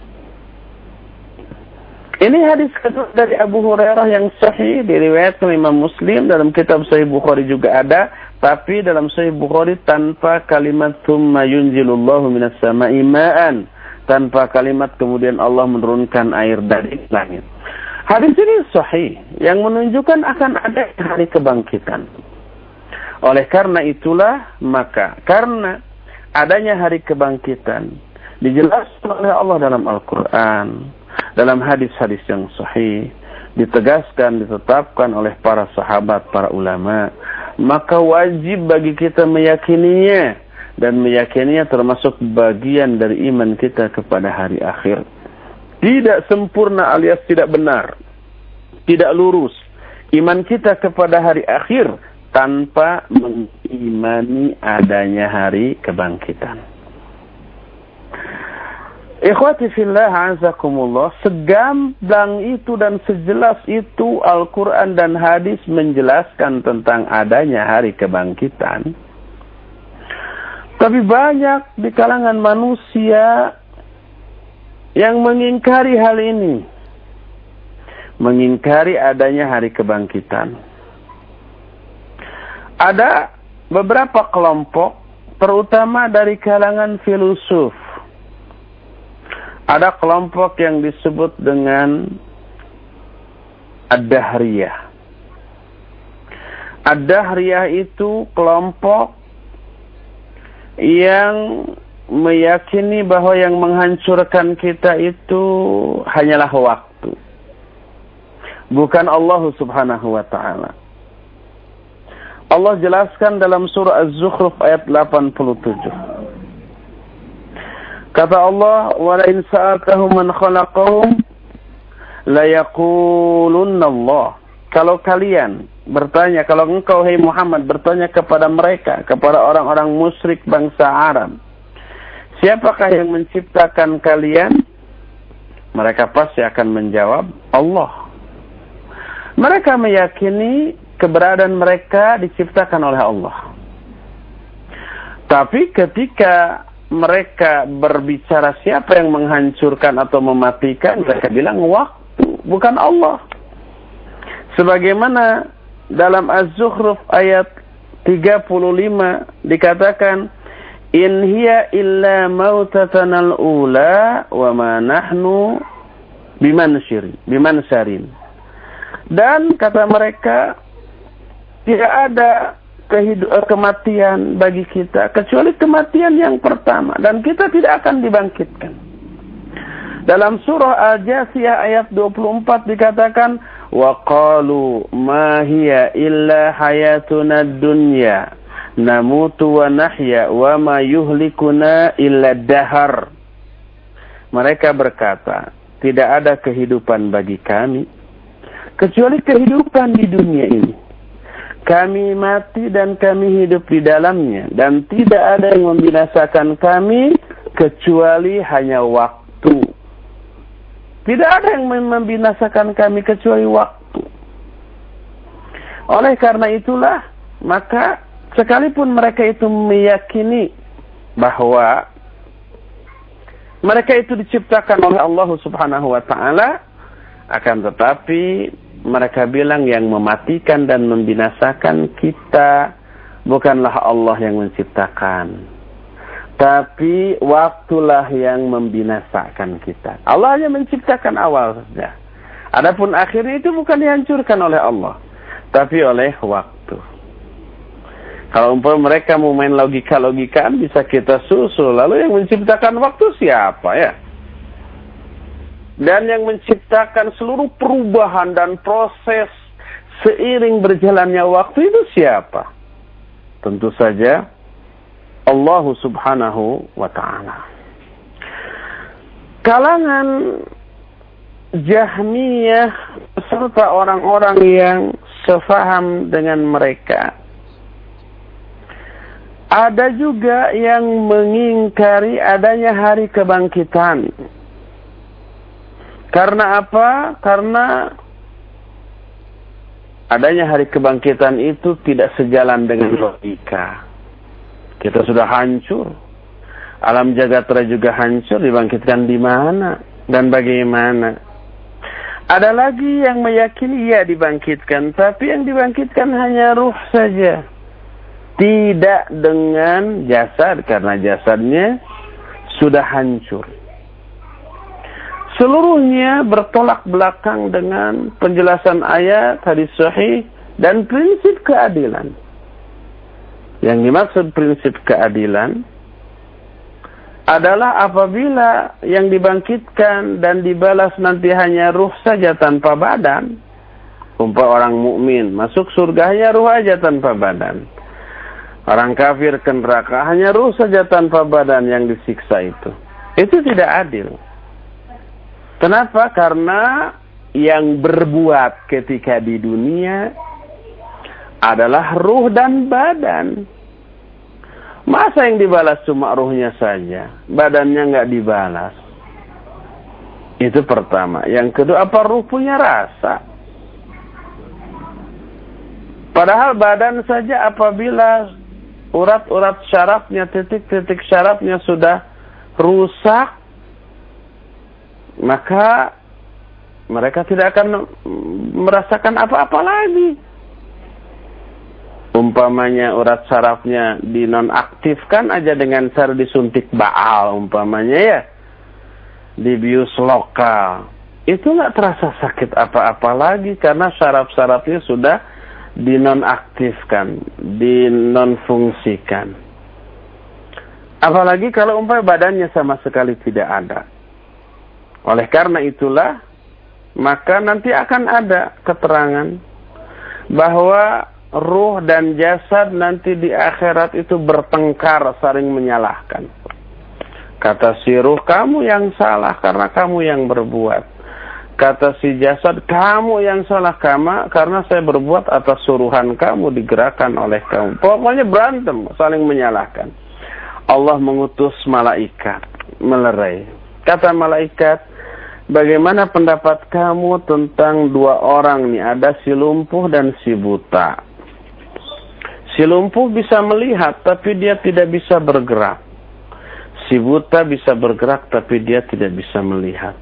A: Ini hadis kedua dari Abu Hurairah yang sahih diriwayatkan Imam Muslim. Dalam kitab Sahih Bukhari juga ada tapi dalam Sahih Bukhari tanpa kalimat thumma yunzilullahu minas sama'i ma'an. Tanpa kalimat kemudian Allah menurunkan air dari langit. Hadis ini sahih yang menunjukkan akan ada hari kebangkitan. Oleh karena itulah maka karena adanya hari kebangkitan dijelaskan oleh Allah dalam Al-Qur'an, dalam hadis-hadis yang sahih, ditegaskan, ditetapkan oleh para sahabat, para ulama, maka wajib bagi kita meyakininya dan meyakininya termasuk bagian dari iman kita kepada hari akhir. Tidak sempurna alias tidak benar, tidak lurus iman kita kepada hari akhir tanpa mengimani adanya hari kebangkitan. Ikhwati fillah azakumullah, segamblang itu dan sejelas itu Al-Quran dan hadis menjelaskan tentang adanya hari kebangkitan. Tapi banyak di kalangan manusia yang mengingkari hal ini. Mengingkari adanya hari kebangkitan. Ada beberapa kelompok, terutama dari kalangan filosof, ada kelompok yang disebut dengan Ad-Dahriyah. Ad-Dahriyah itu kelompok yang meyakini bahwa yang menghancurkan kita itu hanyalah waktu. Bukan Allah subhanahu wa ta'ala. Allah jelaskan dalam surah Az-Zukhruf ayat 87. Kata Allah, "Wala in sa'atahum man khalaqahum la yaqulunna Allah." Kalau kalian bertanya, kalau engkau hai Muhammad bertanya kepada mereka, kepada orang-orang musyrik bangsa Arab, siapakah yang menciptakan kalian? Mereka pasti akan menjawab Allah. Mereka meyakini keberadaan mereka diciptakan oleh Allah. Tapi ketika mereka berbicara siapa yang menghancurkan atau mematikan, mereka bilang waktu, bukan Allah. Sebagaimana dalam Az-Zukhruf ayat 35 dikatakan in hiya illa mautatanal ula wa ma nahnu bimansyir bimansarin dan kata mereka tidak ada kematian bagi kita kecuali kematian yang pertama dan kita tidak akan dibangkitkan dalam surah Al-Jasiyah ayat 24 dikatakan wa qalu ma hiya illa hayatuna dunya namutu wa nahya wa ma yuhlikuna illa dahar. Mereka berkata, tidak ada kehidupan bagi kami kecuali kehidupan di dunia ini. Kami mati dan kami hidup di dalamnya dan tidak ada yang membinasakan kami kecuali hanya waktu. Tidak ada yang membinasakan kami kecuali waktu. Oleh karena itulah, maka Sekalipun mereka itu meyakini bahwa mereka itu diciptakan oleh Allah Subhanahu wa taala akan tetapi mereka bilang yang mematikan dan membinasakan kita bukanlah Allah yang menciptakan tapi waktulah yang membinasakan kita. Allah hanya menciptakan awal saja. Adapun akhirnya itu bukan dihancurkan oleh Allah, tapi oleh waktu. Kalau umpama mereka mau main logika-logikaan bisa kita susul. Lalu yang menciptakan waktu siapa ya? Dan yang menciptakan seluruh perubahan dan proses seiring berjalannya waktu itu siapa? Tentu saja Allah subhanahu wa ta'ala. Kalangan Jahmiyah serta orang-orang yang sefaham dengan mereka ada juga yang mengingkari adanya hari kebangkitan. Karena apa? Karena adanya hari kebangkitan itu tidak sejalan dengan logika. Kita sudah hancur. Alam jagat raya juga hancur, dibangkitkan di mana dan bagaimana? Ada lagi yang meyakini ya dibangkitkan, tapi yang dibangkitkan hanya ruh saja tidak dengan jasad karena jasadnya sudah hancur. Seluruhnya bertolak belakang dengan penjelasan ayat hadis sahih dan prinsip keadilan. Yang dimaksud prinsip keadilan adalah apabila yang dibangkitkan dan dibalas nanti hanya ruh saja tanpa badan. Umpah orang mukmin masuk surga hanya ruh saja tanpa badan Orang kafir ke neraka hanya ruh saja tanpa badan yang disiksa itu. Itu tidak adil. Kenapa? Karena yang berbuat ketika di dunia adalah ruh dan badan. Masa yang dibalas cuma ruhnya saja, badannya nggak dibalas. Itu pertama. Yang kedua, apa ruh punya rasa? Padahal badan saja apabila urat-urat syarafnya, titik-titik syarafnya sudah rusak, maka mereka tidak akan merasakan apa-apa lagi. Umpamanya urat syarafnya dinonaktifkan aja dengan cara disuntik baal umpamanya ya. Dibius lokal. Itu nggak terasa sakit apa-apa lagi karena syaraf-syarafnya sudah dinonaktifkan, dinonfungsikan. Apalagi kalau umpamanya badannya sama sekali tidak ada. Oleh karena itulah, maka nanti akan ada keterangan bahwa ruh dan jasad nanti di akhirat itu bertengkar saling menyalahkan. Kata si ruh, kamu yang salah karena kamu yang berbuat. Kata si jasad, kamu yang salah kama karena saya berbuat atas suruhan kamu digerakkan oleh kamu. Pokoknya berantem, saling menyalahkan. Allah mengutus malaikat melerai. Kata malaikat, Bagaimana pendapat kamu tentang dua orang nih, ada si lumpuh dan si buta. Si lumpuh bisa melihat tapi dia tidak bisa bergerak. Si buta bisa bergerak tapi dia tidak bisa melihat.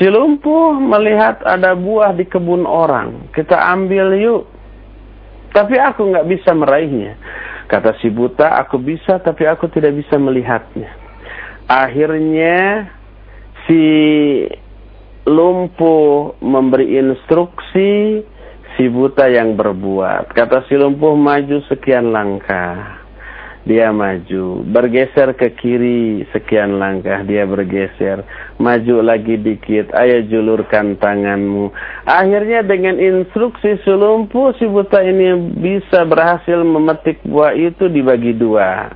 A: Si lumpuh melihat ada buah di kebun orang. Kita ambil yuk. Tapi aku nggak bisa meraihnya. Kata si buta, aku bisa tapi aku tidak bisa melihatnya. Akhirnya si lumpuh memberi instruksi, si buta yang berbuat. Kata si lumpuh maju sekian langkah. Dia maju, bergeser ke kiri sekian langkah, dia bergeser, maju lagi dikit, ayo julurkan tanganmu. Akhirnya dengan instruksi si lumpuh, si buta ini bisa berhasil memetik buah itu dibagi dua.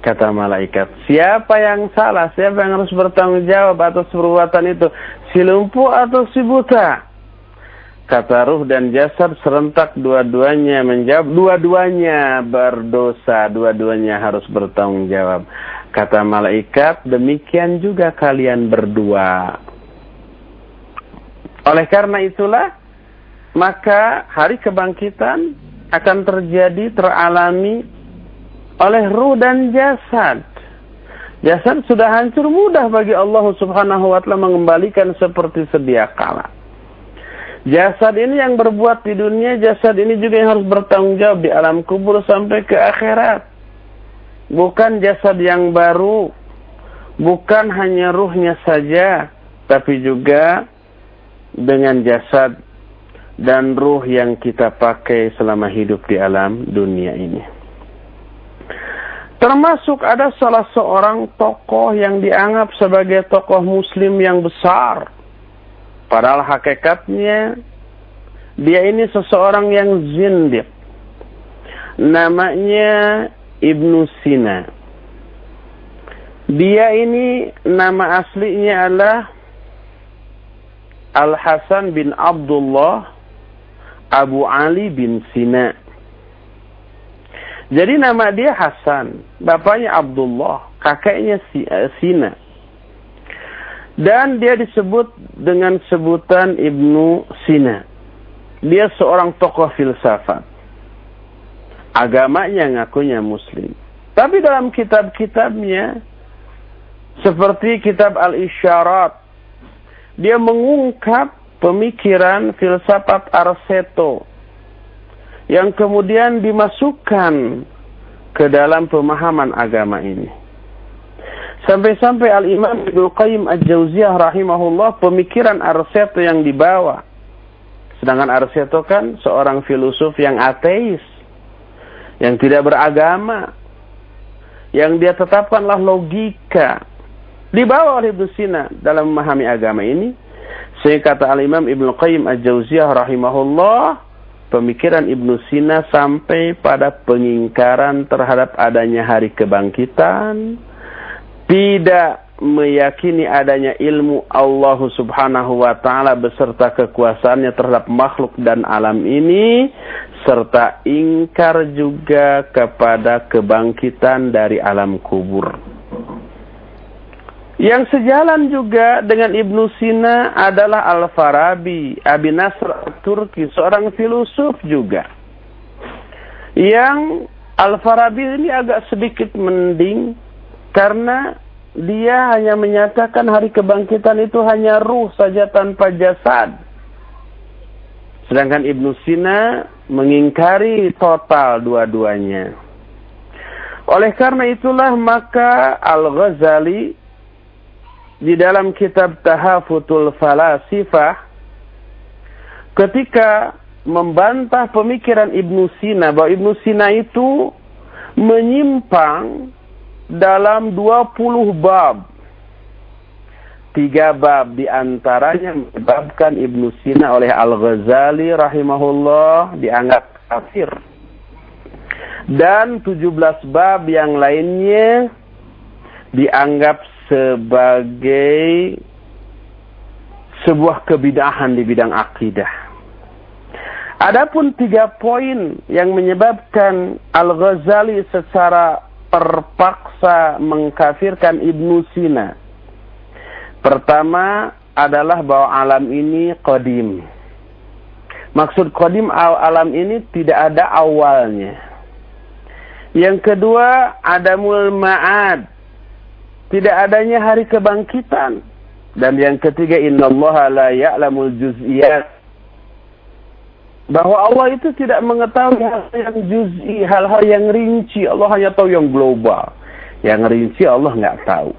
A: Kata malaikat, siapa yang salah? Siapa yang harus bertanggung jawab atas perbuatan itu? Si lumpuh atau si buta? Kata ruh dan jasad serentak dua-duanya menjawab, dua-duanya berdosa, dua-duanya harus bertanggung jawab. Kata malaikat, demikian juga kalian berdua. Oleh karena itulah, maka hari kebangkitan akan terjadi, teralami oleh ruh dan jasad. Jasad sudah hancur mudah bagi Allah Subhanahu wa taala mengembalikan seperti sedia kala. Jasad ini yang berbuat di dunia, jasad ini juga yang harus bertanggung jawab di alam kubur sampai ke akhirat. Bukan jasad yang baru, bukan hanya ruhnya saja, tapi juga dengan jasad dan ruh yang kita pakai selama hidup di alam dunia ini. Termasuk ada salah seorang tokoh yang dianggap sebagai tokoh muslim yang besar. Padahal hakikatnya dia ini seseorang yang zindik. Namanya Ibnu Sina. Dia ini nama aslinya adalah Al-Hasan bin Abdullah Abu Ali bin Sina. Jadi nama dia Hasan, bapaknya Abdullah, kakeknya eh, Sina. Dan dia disebut dengan sebutan Ibnu Sina. Dia seorang tokoh filsafat. Agamanya ngakunya muslim. Tapi dalam kitab-kitabnya, seperti kitab Al-Isyarat, dia mengungkap pemikiran filsafat Arseto yang kemudian dimasukkan ke dalam pemahaman agama ini. Sampai-sampai Al-Imam Ibnu Qayyim Al-Jauziyah rahimahullah pemikiran Arseto yang dibawa. Sedangkan Arseto kan seorang filosof yang ateis, yang tidak beragama, yang dia tetapkanlah logika. Dibawa oleh Ibnu Sina dalam memahami agama ini. Sehingga kata Al-Imam Ibnu Qayyim Al-Jauziyah rahimahullah, pemikiran Ibnu Sina sampai pada pengingkaran terhadap adanya hari kebangkitan, tidak meyakini adanya ilmu Allah Subhanahu wa taala beserta kekuasaannya terhadap makhluk dan alam ini serta ingkar juga kepada kebangkitan dari alam kubur. Yang sejalan juga dengan Ibnu Sina adalah Al-Farabi, Abi Nasr Turki, seorang filosof juga. Yang Al-Farabi ini agak sedikit mending karena dia hanya menyatakan hari kebangkitan itu hanya ruh saja tanpa jasad. Sedangkan Ibnu Sina mengingkari total dua-duanya. Oleh karena itulah maka Al-Ghazali di dalam kitab Tahafutul Falasifah ketika membantah pemikiran Ibnu Sina bahwa Ibnu Sina itu menyimpang dalam 20 bab. Tiga bab di antaranya menyebabkan Ibnu Sina oleh Al-Ghazali rahimahullah dianggap kafir. Dan 17 bab yang lainnya dianggap sebagai sebuah kebidahan di bidang akidah. Adapun tiga poin yang menyebabkan Al-Ghazali secara terpaksa mengkafirkan Ibnu Sina. Pertama adalah bahwa alam ini kodim. Maksud kodim alam ini tidak ada awalnya. Yang kedua ada ma'ad. Tidak adanya hari kebangkitan. Dan yang ketiga innallaha la ya'lamul juz'iyat. Bahwa Allah itu tidak mengetahui hal yang juz'i, hal-hal yang rinci. Allah hanya tahu yang global. Yang rinci Allah nggak tahu.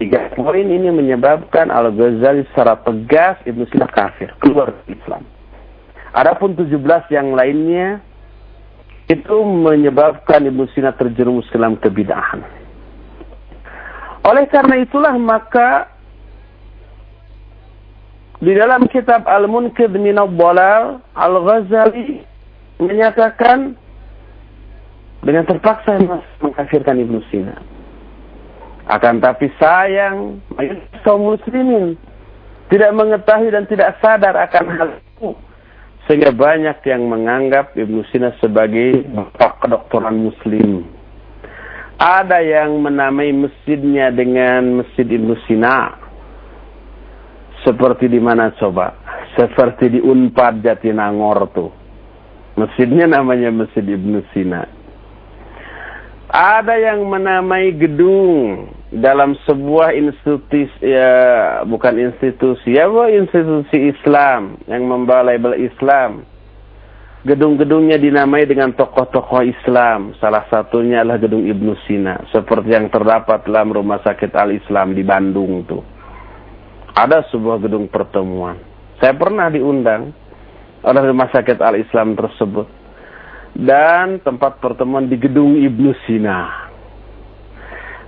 A: Tiga poin ini menyebabkan Al-Ghazali secara tegas Ibnu Sina kafir, keluar Islam. Adapun 17 yang lainnya itu menyebabkan Ibnu Sina terjerumus dalam kebidahan. Oleh karena itulah maka di dalam kitab Al-Munkid min Al Al-Ghazali menyatakan dengan terpaksa mengkafirkan Ibnu Sina. Akan tapi sayang, kaum muslimin tidak mengetahui dan tidak sadar akan hal itu. Sehingga banyak yang menganggap Ibnu Sina sebagai bapak kedokteran muslim. Ada yang menamai masjidnya dengan Masjid Ibnu Sina. Seperti di mana coba? Seperti di Unpad Jatinangor tuh. Masjidnya namanya Masjid Ibnu Sina. Ada yang menamai gedung dalam sebuah institusi ya bukan institusi ya bu, institusi Islam yang membawa label Islam. Gedung-gedungnya dinamai dengan tokoh-tokoh Islam. Salah satunya adalah gedung Ibnu Sina, seperti yang terdapat dalam Rumah Sakit Al Islam di Bandung tuh. Ada sebuah gedung pertemuan. Saya pernah diundang oleh Rumah Sakit Al Islam tersebut dan tempat pertemuan di gedung Ibnu Sina.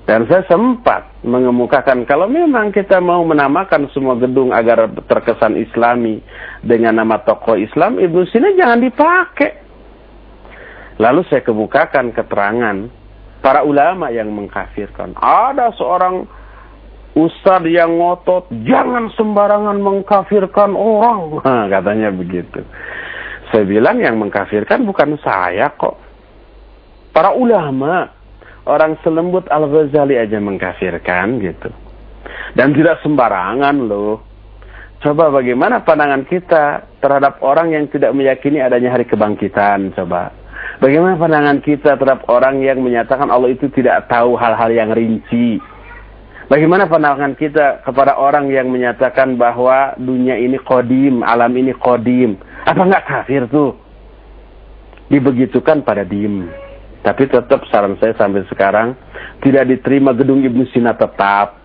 A: Dan saya sempat mengemukakan kalau memang kita mau menamakan semua gedung agar terkesan islami dengan nama tokoh Islam, Ibnu Sina jangan dipakai. Lalu saya kemukakan keterangan para ulama yang mengkafirkan. Ada seorang ustadz yang ngotot, jangan sembarangan mengkafirkan orang. [laughs] Nah, katanya begitu. Saya bilang yang mengkafirkan bukan saya kok. Para ulama, orang selembut Al-Ghazali aja mengkafirkan gitu. Dan tidak sembarangan loh. Coba bagaimana pandangan kita terhadap orang yang tidak meyakini adanya hari kebangkitan, coba. Bagaimana pandangan kita terhadap orang yang menyatakan Allah itu tidak tahu hal-hal yang rinci. Bagaimana pandangan kita kepada orang yang menyatakan bahwa dunia ini kodim, alam ini kodim. Apa nggak kafir tuh? Dibegitukan pada diem. Tapi tetap saran saya sampai sekarang tidak diterima gedung Ibnu Sina tetap.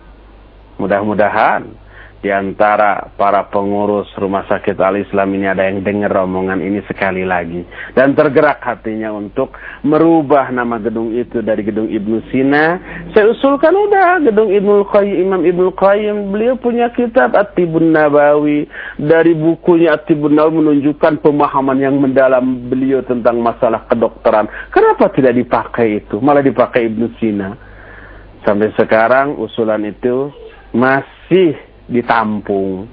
A: Mudah-mudahan di antara para pengurus rumah sakit al-Islam ini ada yang dengar omongan ini sekali lagi. Dan tergerak hatinya untuk merubah nama gedung itu dari gedung Ibnu Sina. Saya usulkan udah gedung Ibnu Qayyim, Imam Ibnu Qayyim. Beliau punya kitab At-Tibun Nabawi. Dari bukunya At-Tibun Nabawi menunjukkan pemahaman yang mendalam beliau tentang masalah kedokteran. Kenapa tidak dipakai itu? Malah dipakai Ibnu Sina. Sampai sekarang usulan itu masih ditampung.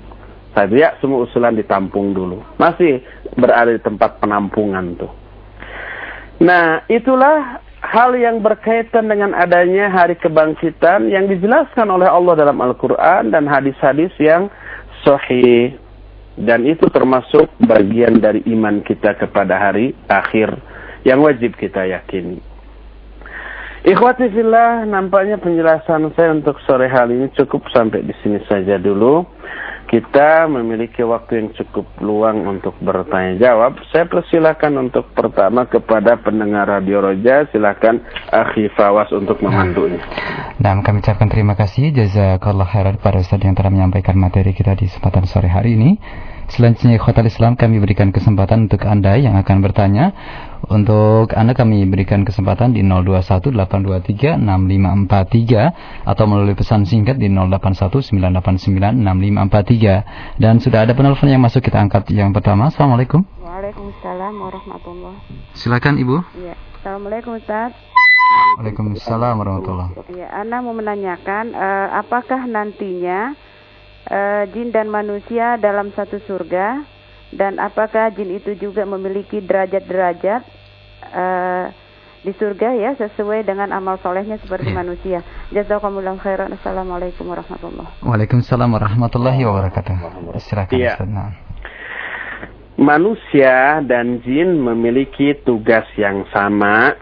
A: Saya ya semua usulan ditampung dulu. Masih berada di tempat penampungan tuh. Nah, itulah hal yang berkaitan dengan adanya hari kebangkitan yang dijelaskan oleh Allah dalam Al-Quran dan hadis-hadis yang sahih. Dan itu termasuk bagian dari iman kita kepada hari akhir yang wajib kita yakini. Ikhwati fillah, nampaknya penjelasan saya untuk sore hari ini cukup sampai di sini saja dulu. Kita memiliki waktu yang cukup luang untuk bertanya jawab. Saya persilakan untuk pertama kepada pendengar Radio Roja, silakan Akhi Fawas untuk memandunya.
B: Nah, kami ucapkan terima kasih jazakallah khairan pada Ustaz yang telah menyampaikan materi kita di kesempatan sore hari ini. Selanjutnya Khotal Islam kami berikan kesempatan untuk Anda yang akan bertanya. Untuk Anda kami berikan kesempatan di 0218836543 atau melalui pesan singkat di 0819896543. Dan sudah ada penelpon yang masuk kita angkat yang pertama. Assalamualaikum.
C: Waalaikumsalam warahmatullahi
B: Silakan Ibu.
C: Iya. Assalamualaikum Ustaz.
B: Waalaikumsalam warahmatullahi.
C: Ya, Anda mau menanyakan uh, apakah nantinya uh, jin dan manusia dalam satu surga dan apakah jin itu juga memiliki derajat-derajat uh, di surga ya sesuai dengan amal solehnya seperti yeah. manusia. Jazakumullah khairan. Assalamualaikum warahmatullahi
B: wabarakatuh. Waalaikumsalam warahmatullahi wabarakatuh. Silakan
A: yeah. Nah. Manusia dan jin memiliki tugas yang sama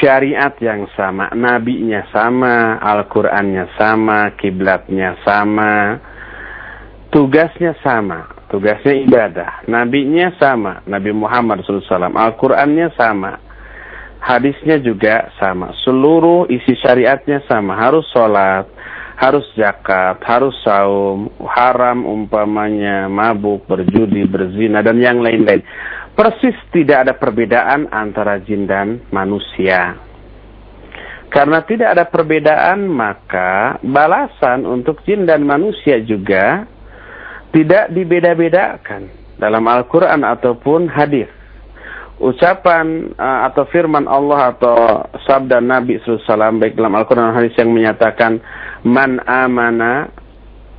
A: syariat yang sama, nabinya sama, Al-Qur'annya sama, kiblatnya sama, tugasnya sama, tugasnya ibadah, nabinya sama, Nabi Muhammad SAW, Al-Qur'annya sama, hadisnya juga sama, seluruh isi syariatnya sama, harus sholat, harus zakat, harus saum, haram umpamanya mabuk, berjudi, berzina dan yang lain-lain persis tidak ada perbedaan antara jin dan manusia. Karena tidak ada perbedaan, maka balasan untuk jin dan manusia juga tidak dibeda-bedakan dalam Al-Quran ataupun hadis. Ucapan uh, atau firman Allah atau sabda Nabi SAW baik dalam Al-Quran hadis yang menyatakan Man amana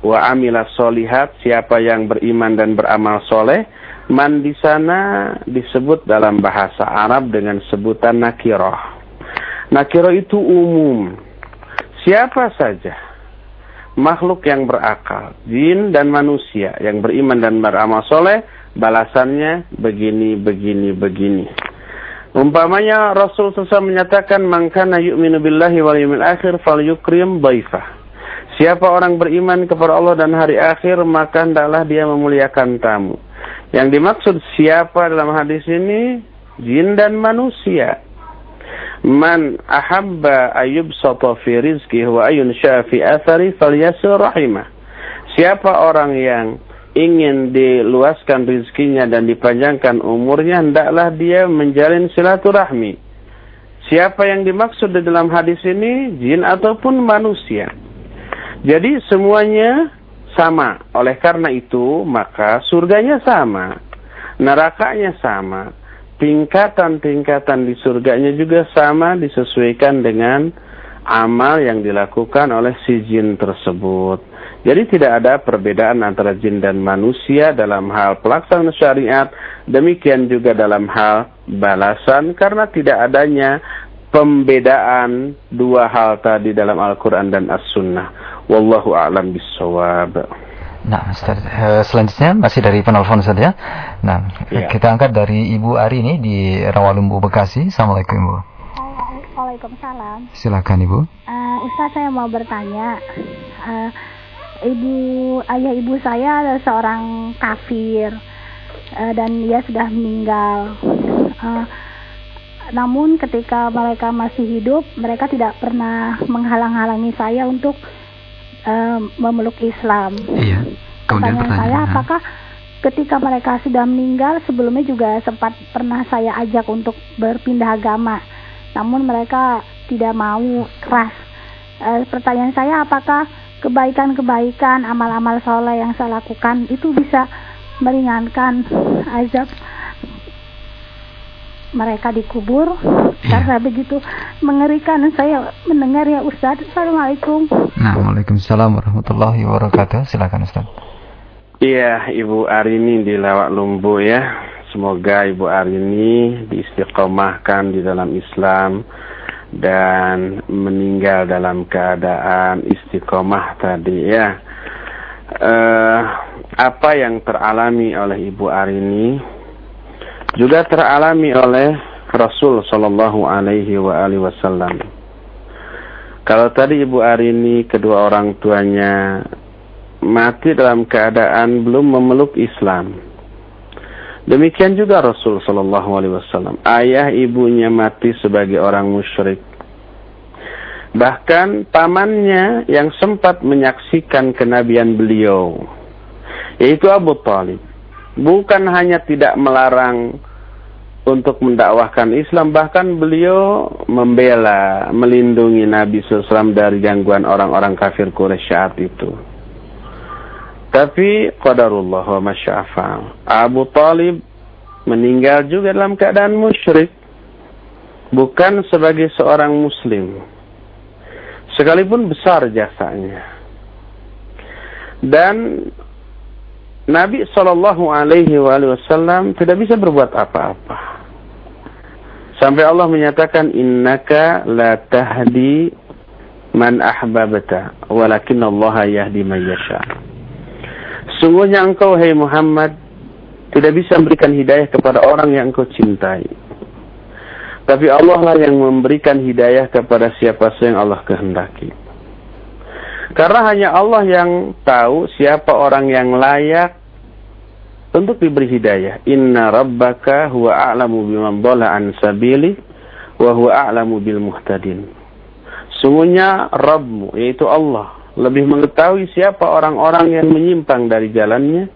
A: wa amila solihat siapa yang beriman dan beramal soleh Man di sana disebut dalam bahasa Arab dengan sebutan nakiroh. Nakiroh itu umum. Siapa saja makhluk yang berakal, jin dan manusia yang beriman dan beramal soleh, balasannya begini, begini, begini. Umpamanya Rasul SAW menyatakan, Mangkana yu'minu billahi wal yumil akhir fal yukrim baifah. Siapa orang beriman kepada Allah dan hari akhir, maka hendaklah dia memuliakan tamu. Yang dimaksud siapa dalam hadis ini? Jin dan manusia. Man ahabba ayub fi rizki wa ayun syafi athari falyasil rahimah. Siapa orang yang ingin diluaskan rizkinya dan dipanjangkan umurnya, hendaklah dia menjalin silaturahmi. Siapa yang dimaksud di dalam hadis ini? Jin ataupun manusia. Jadi semuanya sama. Oleh karena itu, maka surganya sama, nerakanya sama, tingkatan-tingkatan di surganya juga sama disesuaikan dengan amal yang dilakukan oleh si jin tersebut. Jadi tidak ada perbedaan antara jin dan manusia dalam hal pelaksanaan syariat, demikian juga dalam hal balasan karena tidak adanya pembedaan dua hal tadi dalam Al-Quran dan As-Sunnah. Wallahu a'lam bissawab.
B: Nah, Ustaz, uh, selanjutnya masih dari penelpon Ustaz ya. Nah, ya. kita angkat dari Ibu Ari ini di Rawalumbu Bekasi. Assalamualaikum Ibu.
D: Waalaikumsalam.
B: Silakan Ibu.
D: Uh, Ustaz saya mau bertanya. Uh, ibu ayah ibu saya adalah seorang kafir uh, dan dia sudah meninggal. Uh, namun ketika mereka masih hidup, mereka tidak pernah menghalang-halangi saya untuk uh, memeluk Islam.
B: Iya.
D: Kemudian pertanyaan saya, apakah ketika mereka sudah meninggal sebelumnya juga sempat pernah saya ajak untuk berpindah agama, namun mereka tidak mau keras. Uh, pertanyaan saya, apakah kebaikan-kebaikan, amal-amal soleh yang saya lakukan itu bisa meringankan azab mereka dikubur ya. karena begitu mengerikan saya mendengar ya Ustaz. Assalamualaikum.
B: Nah, Waalaikumsalam warahmatullahi wabarakatuh. Silakan Ustaz.
A: Iya, Ibu Arini di Lawak Lumbu ya. Semoga Ibu Arini diistiqomahkan di dalam Islam dan meninggal dalam keadaan istiqomah tadi ya. Uh, apa yang teralami oleh Ibu Arini juga teralami oleh Rasul Shallallahu Alaihi Wasallam. Kalau tadi Ibu Arini kedua orang tuanya mati dalam keadaan belum memeluk Islam. Demikian juga Rasul Shallallahu Alaihi Wasallam. Ayah ibunya mati sebagai orang musyrik. Bahkan pamannya yang sempat menyaksikan kenabian beliau, yaitu Abu Talib bukan hanya tidak melarang untuk mendakwahkan Islam, bahkan beliau membela, melindungi Nabi SAW dari gangguan orang-orang kafir Quraisy saat itu. Tapi qadarullah wa masya'afal. Abu Talib meninggal juga dalam keadaan musyrik. Bukan sebagai seorang muslim. Sekalipun besar jasanya. Dan Nabi Shallallahu Alaihi Wasallam tidak bisa berbuat apa-apa. Sampai Allah menyatakan innaka la tahdi man ahbabta walakin Allah yahdi man yasha. Sungguhnya engkau hai Muhammad tidak bisa memberikan hidayah kepada orang yang engkau cintai. Tapi Allah lah yang memberikan hidayah kepada siapa saja yang Allah kehendaki. Karena hanya Allah yang tahu siapa orang yang layak untuk diberi hidayah. Inna rabbaka huwa a'lamu biman dhalla an sabili wa huwa a'lamu bil muhtadin. Sungguhnya Rabbmu yaitu Allah lebih mengetahui siapa orang-orang yang menyimpang dari jalannya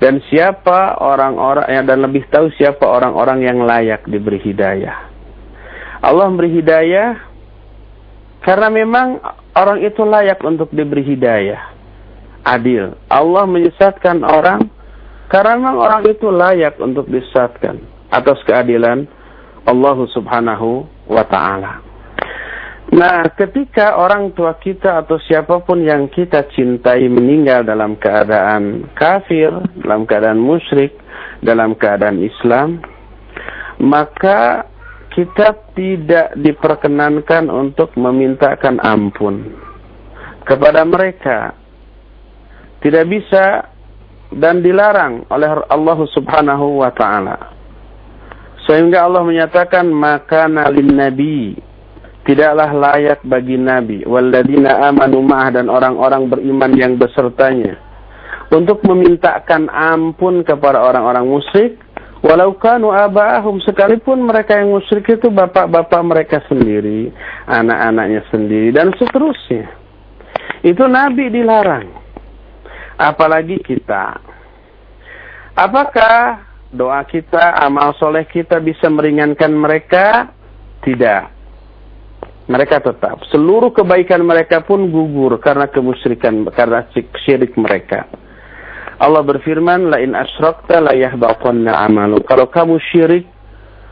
A: dan siapa orang-orang yang dan lebih tahu siapa orang-orang yang layak diberi hidayah. Allah memberi hidayah karena memang orang itu layak untuk diberi hidayah. Adil. Allah menyesatkan orang karena memang orang itu layak untuk disesatkan atas keadilan Allah Subhanahu wa taala. Nah, ketika orang tua kita atau siapa pun yang kita cintai meninggal dalam keadaan kafir, dalam keadaan musyrik, dalam keadaan Islam, maka kita tidak diperkenankan untuk memintakan ampun kepada mereka. Tidak bisa dan dilarang oleh Allah Subhanahu wa taala. Sehingga Allah menyatakan maka nalin nabi tidaklah layak bagi nabi walladzina amanu ma'ah dan orang-orang beriman yang besertanya untuk memintakan ampun kepada orang-orang musyrik walau kanu aba'ahum sekalipun mereka yang musyrik itu bapak-bapak mereka sendiri, anak-anaknya sendiri dan seterusnya. Itu nabi dilarang apalagi kita. Apakah doa kita, amal soleh kita bisa meringankan mereka? Tidak. Mereka tetap. Seluruh kebaikan mereka pun gugur karena kemusyrikan, karena syirik mereka. Allah berfirman, La in asrakta la yahbaqanna amalu. Kalau kamu syirik,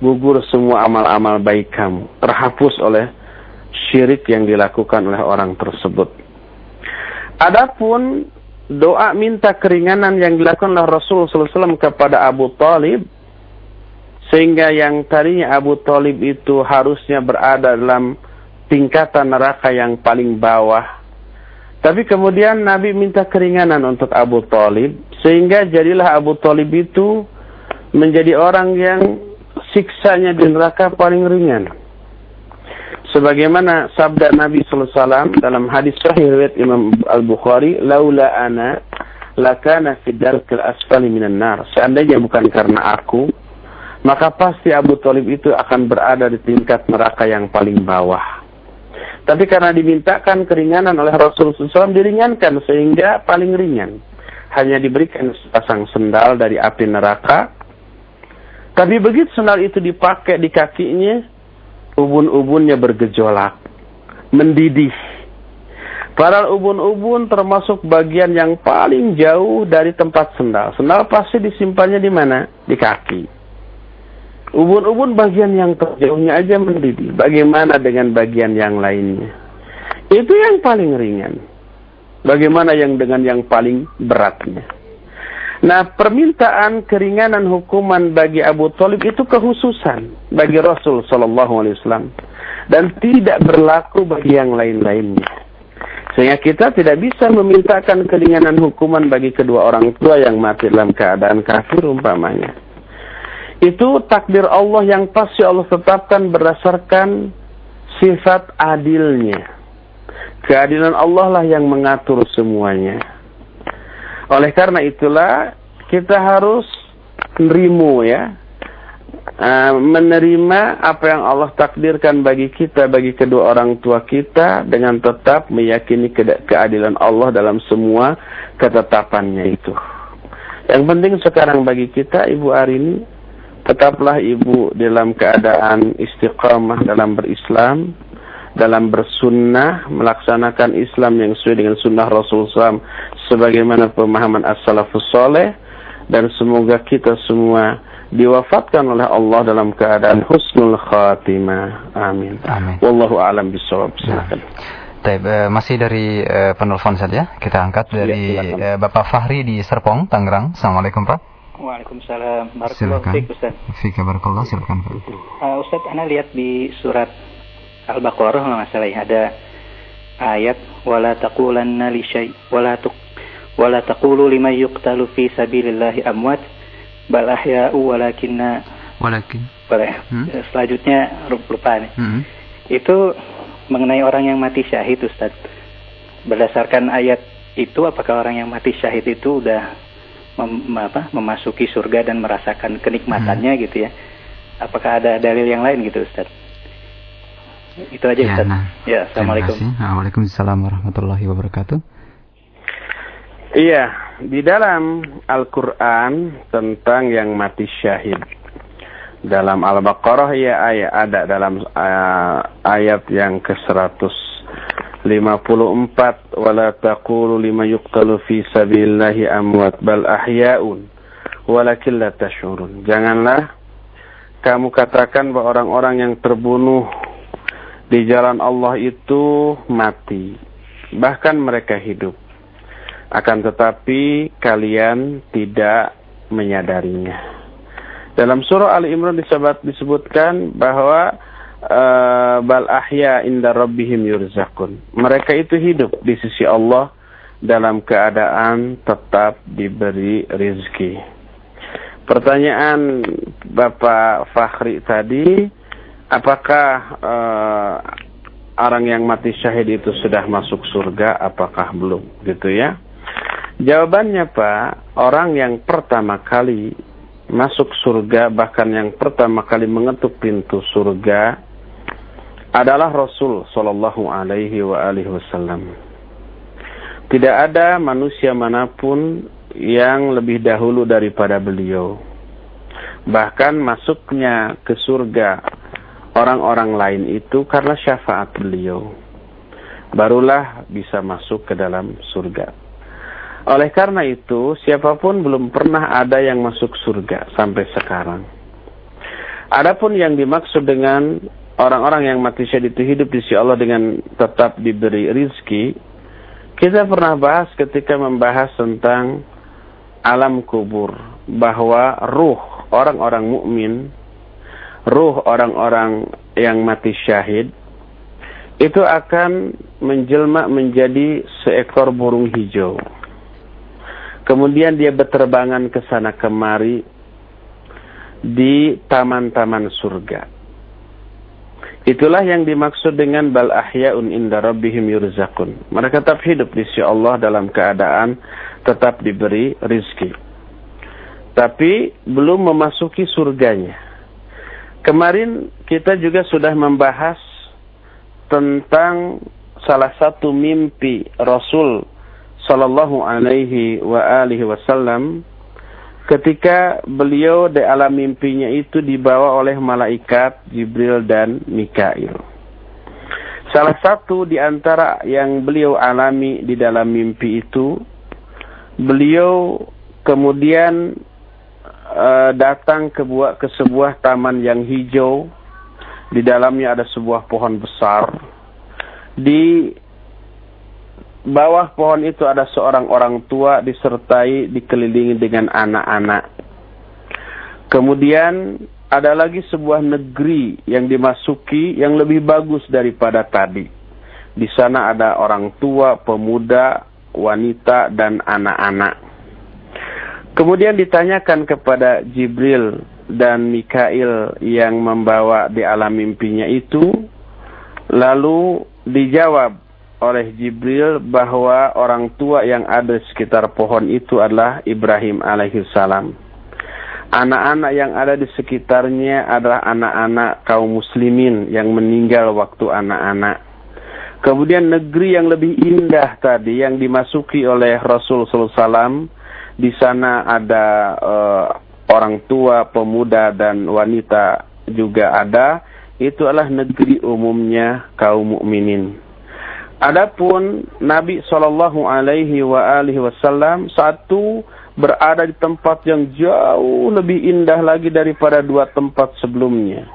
A: gugur semua amal-amal baik kamu. Terhapus oleh syirik yang dilakukan oleh orang tersebut. Adapun doa minta keringanan yang dilakukan oleh Rasul SAW kepada Abu Talib sehingga yang tadinya Abu Talib itu harusnya berada dalam tingkatan neraka yang paling bawah tapi kemudian Nabi minta keringanan untuk Abu Talib sehingga jadilah Abu Talib itu menjadi orang yang siksanya di neraka paling ringan. Sebagaimana sabda Nabi sallallahu alaihi wasallam dalam hadis sahih riwayat Imam Al-Bukhari laula ana lakana fi darkil asfali minan nar. Seandainya bukan karena aku maka pasti Abu Talib itu akan berada di tingkat neraka yang paling bawah tapi karena dimintakan keringanan oleh Rasulullah SAW diringankan sehingga paling ringan hanya diberikan sepasang sendal dari api neraka tapi begitu sendal itu dipakai di kakinya ubun-ubunnya bergejolak, mendidih. Padahal ubun-ubun termasuk bagian yang paling jauh dari tempat sendal. Sendal pasti disimpannya di mana? Di kaki. Ubun-ubun bagian yang terjauhnya aja mendidih. Bagaimana dengan bagian yang lainnya? Itu yang paling ringan. Bagaimana yang dengan yang paling beratnya? Nah, permintaan keringanan hukuman bagi Abu Talib itu kehususan bagi Rasul Shallallahu Alaihi Wasallam dan tidak berlaku bagi yang lain-lainnya. Sehingga kita tidak bisa memintakan keringanan hukuman bagi kedua orang tua yang mati dalam keadaan kafir umpamanya. Itu takdir Allah yang pasti Allah tetapkan berdasarkan sifat adilnya. Keadilan Allah lah yang mengatur semuanya. Oleh karena itulah kita harus menerima ya uh, menerima apa yang Allah takdirkan bagi kita bagi kedua orang tua kita dengan tetap meyakini ke keadilan Allah dalam semua ketetapannya itu. Yang penting sekarang bagi kita Ibu Arini tetaplah Ibu dalam keadaan istiqamah dalam berislam dalam bersunnah melaksanakan Islam yang sesuai dengan sunnah Rasulullah SAW sebagaimana pemahaman as-salafus soleh dan semoga kita semua diwafatkan oleh Allah dalam keadaan husnul khatimah. Amin. Amin. Wallahu a'lam bishawab. Silakan.
B: Taib, uh, masih dari uh, penelpon saja kita angkat iya, dari ya, uh, Bapak Fahri di Serpong, Tangerang. Assalamualaikum Pak.
E: Waalaikumsalam.
B: Ustaz. Fika barakallah silakan Pak.
E: Uh, Ustaz, ana lihat di surat Al-Baqarah masalah ya ada ayat wala taqulanna li syai wala tuq wala taqulu liman yuqtalu fi sabilillahi amwat bal ahya'u walakinna
B: walakin
E: boleh. Hmm? Selanjutnya lupa nih. Hmm. Itu mengenai orang yang mati syahid Ustaz. Berdasarkan ayat itu apakah orang yang mati syahid itu udah mem, apa, memasuki surga dan merasakan kenikmatannya hmm. gitu ya. Apakah ada dalil yang lain gitu Ustaz? Itu aja ya, Ustaz. Nah, ya, Assalamualaikum.
B: Waalaikumsalam warahmatullahi wabarakatuh.
A: Iya, di dalam Al-Quran tentang yang mati syahid. Dalam Al-Baqarah ya ayat ada dalam uh, ayat yang ke-100 54 wala taqulu lima yuqtalu fi sabilillahi amwat bal ahya'un walakin la tash'urun. Janganlah kamu katakan bahwa orang-orang yang terbunuh di jalan Allah itu mati. Bahkan mereka hidup. Akan tetapi kalian tidak menyadarinya. Dalam surah Ali Imran disebutkan bahwa uh, bal ahya inda rabbihim yurzakun. Mereka itu hidup di sisi Allah dalam keadaan tetap diberi rizki. Pertanyaan Bapak Fakhri tadi, apakah uh, orang yang mati syahid itu sudah masuk surga? Apakah belum? Gitu ya. Jawabannya Pak, orang yang pertama kali masuk surga, bahkan yang pertama kali mengetuk pintu surga, adalah Rasul Shallallahu Alaihi Wasallam. Tidak ada manusia mana pun yang lebih dahulu daripada beliau. Bahkan masuknya ke surga orang-orang lain itu karena syafaat beliau. Barulah bisa masuk ke dalam surga. Oleh karena itu, siapa pun belum pernah ada yang masuk surga sampai sekarang. Adapun yang dimaksud dengan orang-orang yang mati syahid itu hidup di sisi Allah dengan tetap diberi rizki, kita pernah bahas ketika membahas tentang alam kubur bahwa ruh orang-orang mukmin, ruh orang-orang yang mati syahid itu akan menjelma menjadi seekor burung hijau. Kemudian dia berterbangan ke sana kemari di taman-taman surga. Itulah yang dimaksud dengan bal ahya'un inda rabbihim yurzakun. Mereka tetap hidup di sisi Allah dalam keadaan tetap diberi rizki. Tapi belum memasuki surganya. Kemarin kita juga sudah membahas tentang salah satu mimpi Rasul sallallahu alaihi wa alihi wasallam ketika beliau di alam mimpinya itu dibawa oleh malaikat Jibril dan Mikail. Salah satu di antara yang beliau alami di dalam mimpi itu, beliau kemudian uh, datang ke, buah, ke sebuah taman yang hijau, di dalamnya ada sebuah pohon besar. Di bawah pohon itu ada seorang orang tua disertai dikelilingi dengan anak-anak. Kemudian ada lagi sebuah negeri yang dimasuki yang lebih bagus daripada tadi. Di sana ada orang tua, pemuda, wanita, dan anak-anak. Kemudian ditanyakan kepada Jibril dan Mikail yang membawa di alam mimpinya itu. Lalu dijawab oleh Jibril bahwa orang tua yang ada di sekitar pohon itu adalah Ibrahim alaihissalam. Anak-anak yang ada di sekitarnya adalah anak-anak kaum muslimin yang meninggal waktu anak-anak. Kemudian negeri yang lebih indah tadi yang dimasuki oleh Rasul SAW, di sana ada uh, orang tua, pemuda dan wanita juga ada. Itu adalah negeri umumnya kaum mukminin. Adapun Nabi Shallallahu Alaihi Wasallam satu berada di tempat yang jauh lebih indah lagi daripada dua tempat sebelumnya.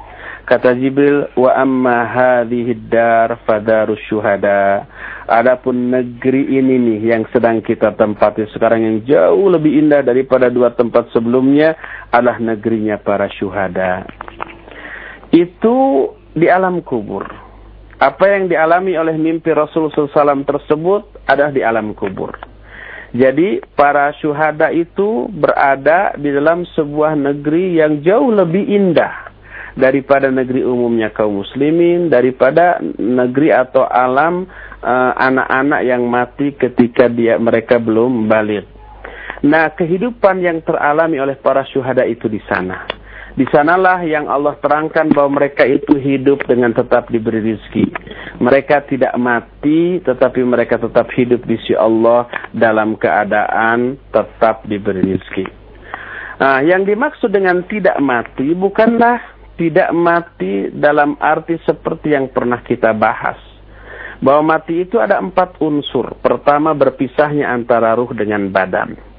A: Kata Jibril, "Wa amma hadhihi dar fadarus syuhada." Adapun negeri ini nih yang sedang kita tempati sekarang yang jauh lebih indah daripada dua tempat sebelumnya adalah negerinya para syuhada. Itu di alam kubur. Apa yang dialami oleh mimpi Rasulullah SAW tersebut adalah di alam kubur. Jadi para syuhada itu berada di dalam sebuah negeri yang jauh lebih indah daripada negeri umumnya kaum muslimin, daripada negeri atau alam eh, anak-anak uh, yang mati ketika dia mereka belum balik. Nah, kehidupan yang teralami oleh para syuhada itu di sana. Di sanalah yang Allah terangkan bahwa mereka itu hidup dengan tetap diberi rizki. Mereka tidak mati, tetapi mereka tetap hidup di sisi Allah dalam keadaan tetap diberi rizki. Nah, yang dimaksud dengan tidak mati bukanlah tidak mati dalam arti seperti yang pernah kita bahas. Bahwa mati itu ada empat unsur. Pertama berpisahnya antara ruh dengan badan.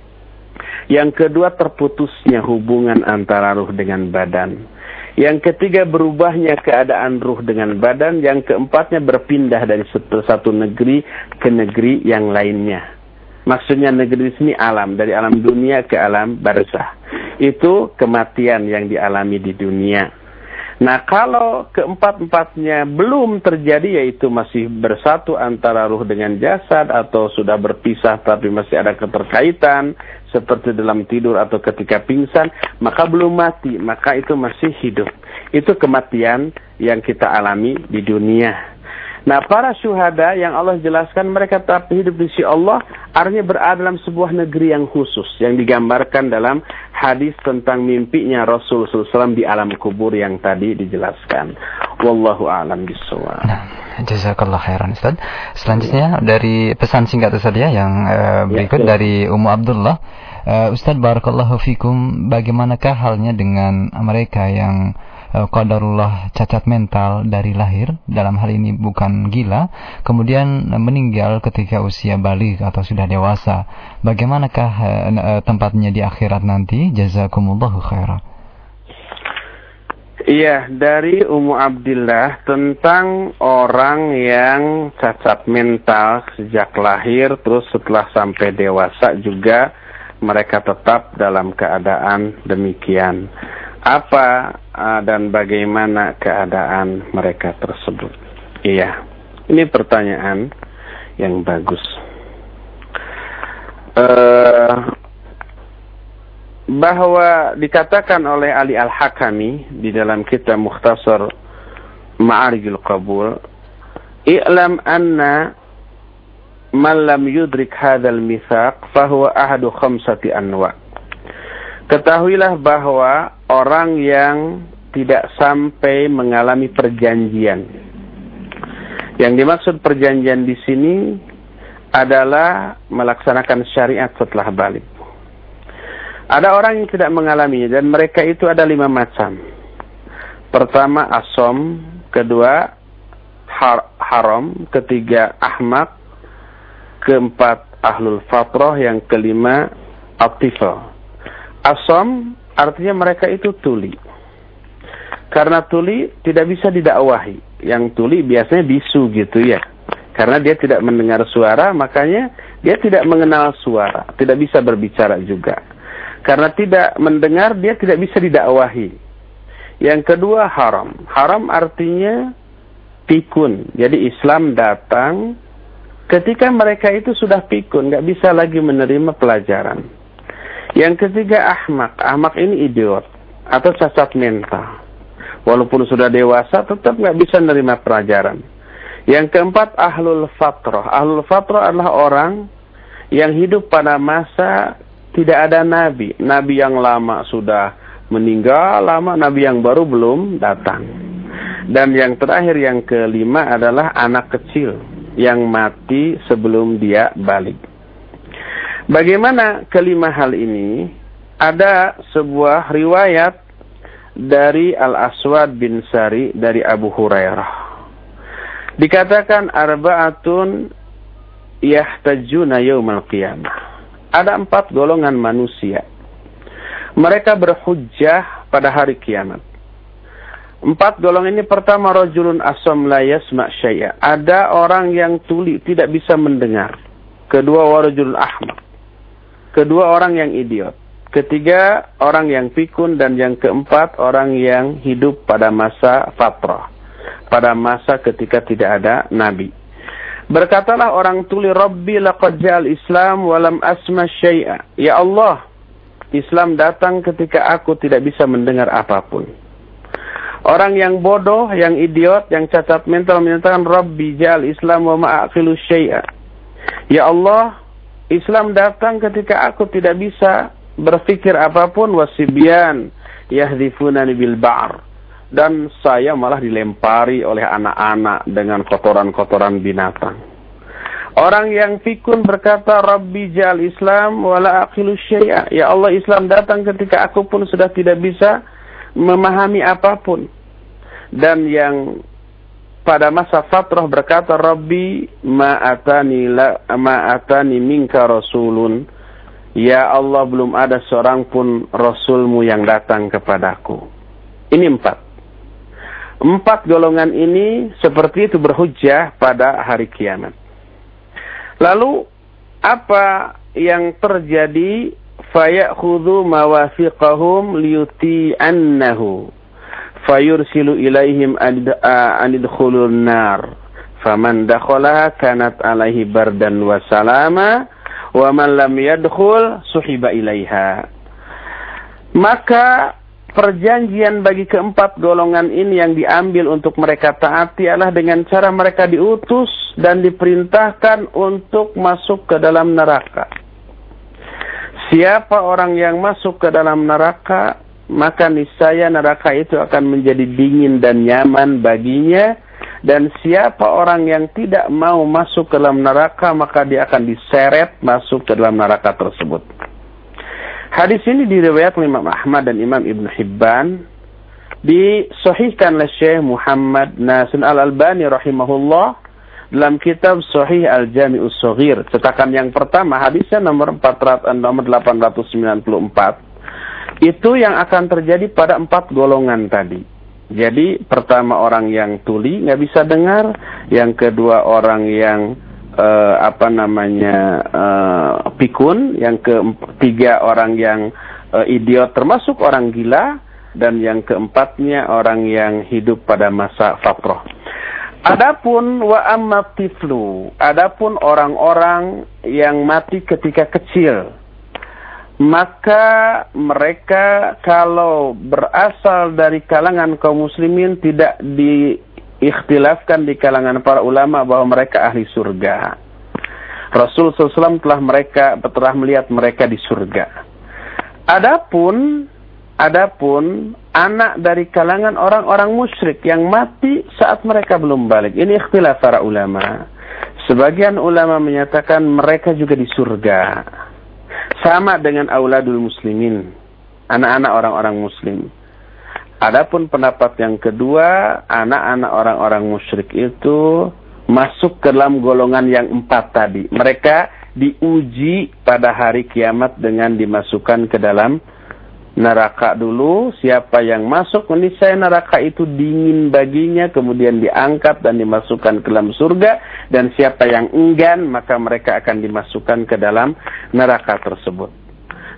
A: Yang kedua terputusnya hubungan antara ruh dengan badan. Yang ketiga berubahnya keadaan ruh dengan badan. Yang keempatnya berpindah dari satu negeri ke negeri yang lainnya. Maksudnya negeri di sini alam, dari alam dunia ke alam barzah. Itu kematian yang dialami di dunia. Nah kalau keempat-empatnya belum terjadi yaitu masih bersatu antara ruh dengan jasad atau sudah berpisah tapi masih ada keterkaitan seperti dalam tidur atau ketika pingsan maka belum mati maka itu masih hidup. Itu kematian yang kita alami di dunia. Nah, para syuhada yang Allah jelaskan mereka tetap hidup di sisi Allah, artinya berada dalam sebuah negeri yang khusus yang digambarkan dalam hadis tentang mimpinya Rasul SAW di alam kubur yang tadi dijelaskan. Wallahu a'lam bishawab. Nah,
B: jazakallah khairan Ustaz. Selanjutnya dari pesan singkat saja ya, yang uh, berikut ya, dari Ummu Abdullah. Uh, Ustaz barakallahu fikum, bagaimanakah halnya dengan mereka yang qadarullah cacat mental dari lahir dalam hal ini bukan gila kemudian meninggal ketika usia balik atau sudah dewasa. Bagaimanakah uh, tempatnya di akhirat nanti? Jazakumullahu khairan.
A: Iya, dari Ummu Abdillah tentang orang yang cacat mental sejak lahir terus setelah sampai dewasa juga mereka tetap dalam keadaan demikian. Apa uh, dan bagaimana keadaan mereka tersebut? Iya, ini pertanyaan yang bagus. Uh, bahwa dikatakan oleh Ali Al-Hakami di dalam kitab Mukhtasar Ma'arijul Qabul, "I'lam anna man lam yudrik hadzal mitsaq fahuwa ahadu khamsati anwa'." Ketahuilah bahwa orang yang tidak sampai mengalami perjanjian. Yang dimaksud perjanjian di sini adalah melaksanakan syariat setelah balik. Ada orang yang tidak mengalaminya dan mereka itu ada lima macam. Pertama asom, kedua har haram, ketiga ahmak, keempat ahlul fatrah, yang kelima atifah. Asom artinya mereka itu tuli. Karena tuli tidak bisa didakwahi. Yang tuli biasanya bisu gitu ya. Karena dia tidak mendengar suara, makanya dia tidak mengenal suara. Tidak bisa berbicara juga. Karena tidak mendengar, dia tidak bisa didakwahi. Yang kedua haram. Haram artinya pikun. Jadi Islam datang ketika mereka itu sudah pikun, nggak bisa lagi menerima pelajaran. Yang ketiga ahmak. Ahmak ini idiot atau cacat mental. Walaupun sudah dewasa tetap nggak bisa menerima pelajaran. Yang keempat ahlul fatrah. Ahlul fatrah adalah orang yang hidup pada masa tidak ada nabi. Nabi yang lama sudah meninggal, lama nabi yang baru belum datang. Dan yang terakhir yang kelima adalah anak kecil yang mati sebelum dia balik. Bagaimana kelima hal ini? Ada sebuah riwayat dari Al-Aswad bin Sari dari Abu Hurairah. Dikatakan arba'atun yahtajuna yaumal qiyamah. Ada empat golongan manusia. Mereka berhujjah pada hari kiamat. Empat golongan ini pertama rojulun asam la yasma' syai'a. Ada orang yang tuli tidak bisa mendengar. Kedua warajulun ahmak. Kedua orang yang idiot. Ketiga orang yang pikun dan yang keempat orang yang hidup pada masa fatrah. Pada masa ketika tidak ada nabi. Berkatalah orang tuli Rabbi laqad ja'al Islam walam asma syai'a. Ya Allah, Islam datang ketika aku tidak bisa mendengar apa pun. Orang yang bodoh, yang idiot, yang cacat mental menyatakan Rabbi jal Islam wa ma'aqilu syai'a. Ya Allah, Islam datang ketika aku tidak bisa berpikir apa pun wasibian yahdifuna bil ba'r dan saya malah dilempari oleh anak-anak dengan kotoran-kotoran binatang. Orang yang fikun berkata Rabbi jal Islam wala aqilu syai'a. Ya Allah Islam datang ketika aku pun sudah tidak bisa memahami apa pun. Dan yang pada masa fatrah berkata Rabbi ma'atani la ma'atani minka rasulun Ya Allah belum ada seorang pun rasulmu yang datang kepadaku. Ini empat. Empat golongan ini seperti itu berhujjah pada hari kiamat. Lalu apa yang terjadi fayakhudhu mawafiqahum liyuti'annahu fayursilu ilaihim anidkhulun nar. Faman dakhalaha kanat alaihi bardan wa salama wa man lam yadkhul suhiba ilaiha. Maka perjanjian bagi keempat golongan ini yang diambil untuk mereka taati adalah dengan cara mereka diutus dan diperintahkan untuk masuk ke dalam neraka. Siapa orang yang masuk ke dalam neraka, maka niscaya neraka itu akan menjadi dingin dan nyaman baginya. Dan siapa orang yang tidak mau masuk ke dalam neraka, maka dia akan diseret masuk ke dalam neraka tersebut. Hadis ini diriwayatkan Imam Ahmad dan Imam Ibn Hibban. Disahihkan oleh Syekh Muhammad Nasir Al-Albani rahimahullah dalam kitab Sahih Al-Jami'us Saghir. Cetakan yang pertama hadisnya nomor 400 nomor 894. Itu yang akan terjadi pada empat golongan tadi. Jadi pertama orang yang tuli nggak bisa dengar, yang kedua orang yang uh, apa namanya uh, pikun, yang ketiga orang yang uh, idiot termasuk orang gila, dan yang keempatnya orang yang hidup pada masa fatroh. Adapun wa amma tiflu, adapun orang-orang yang mati ketika kecil, maka mereka kalau berasal dari kalangan kaum muslimin tidak diikhtilafkan di kalangan para ulama bahwa mereka ahli surga. Rasul SAW telah mereka telah melihat mereka di surga. Adapun Adapun anak dari kalangan orang-orang musyrik yang mati saat mereka belum balik. Ini ikhtilaf para ulama. Sebagian ulama menyatakan mereka juga di surga. Sama dengan auladul muslimin. Anak-anak orang-orang muslim. Adapun pendapat yang kedua, anak-anak orang-orang musyrik itu masuk ke dalam golongan yang empat tadi. Mereka diuji pada hari kiamat dengan dimasukkan ke dalam neraka dulu, siapa yang masuk saya neraka itu dingin baginya, kemudian diangkat dan dimasukkan ke dalam surga, dan siapa yang enggan, maka mereka akan dimasukkan ke dalam neraka tersebut.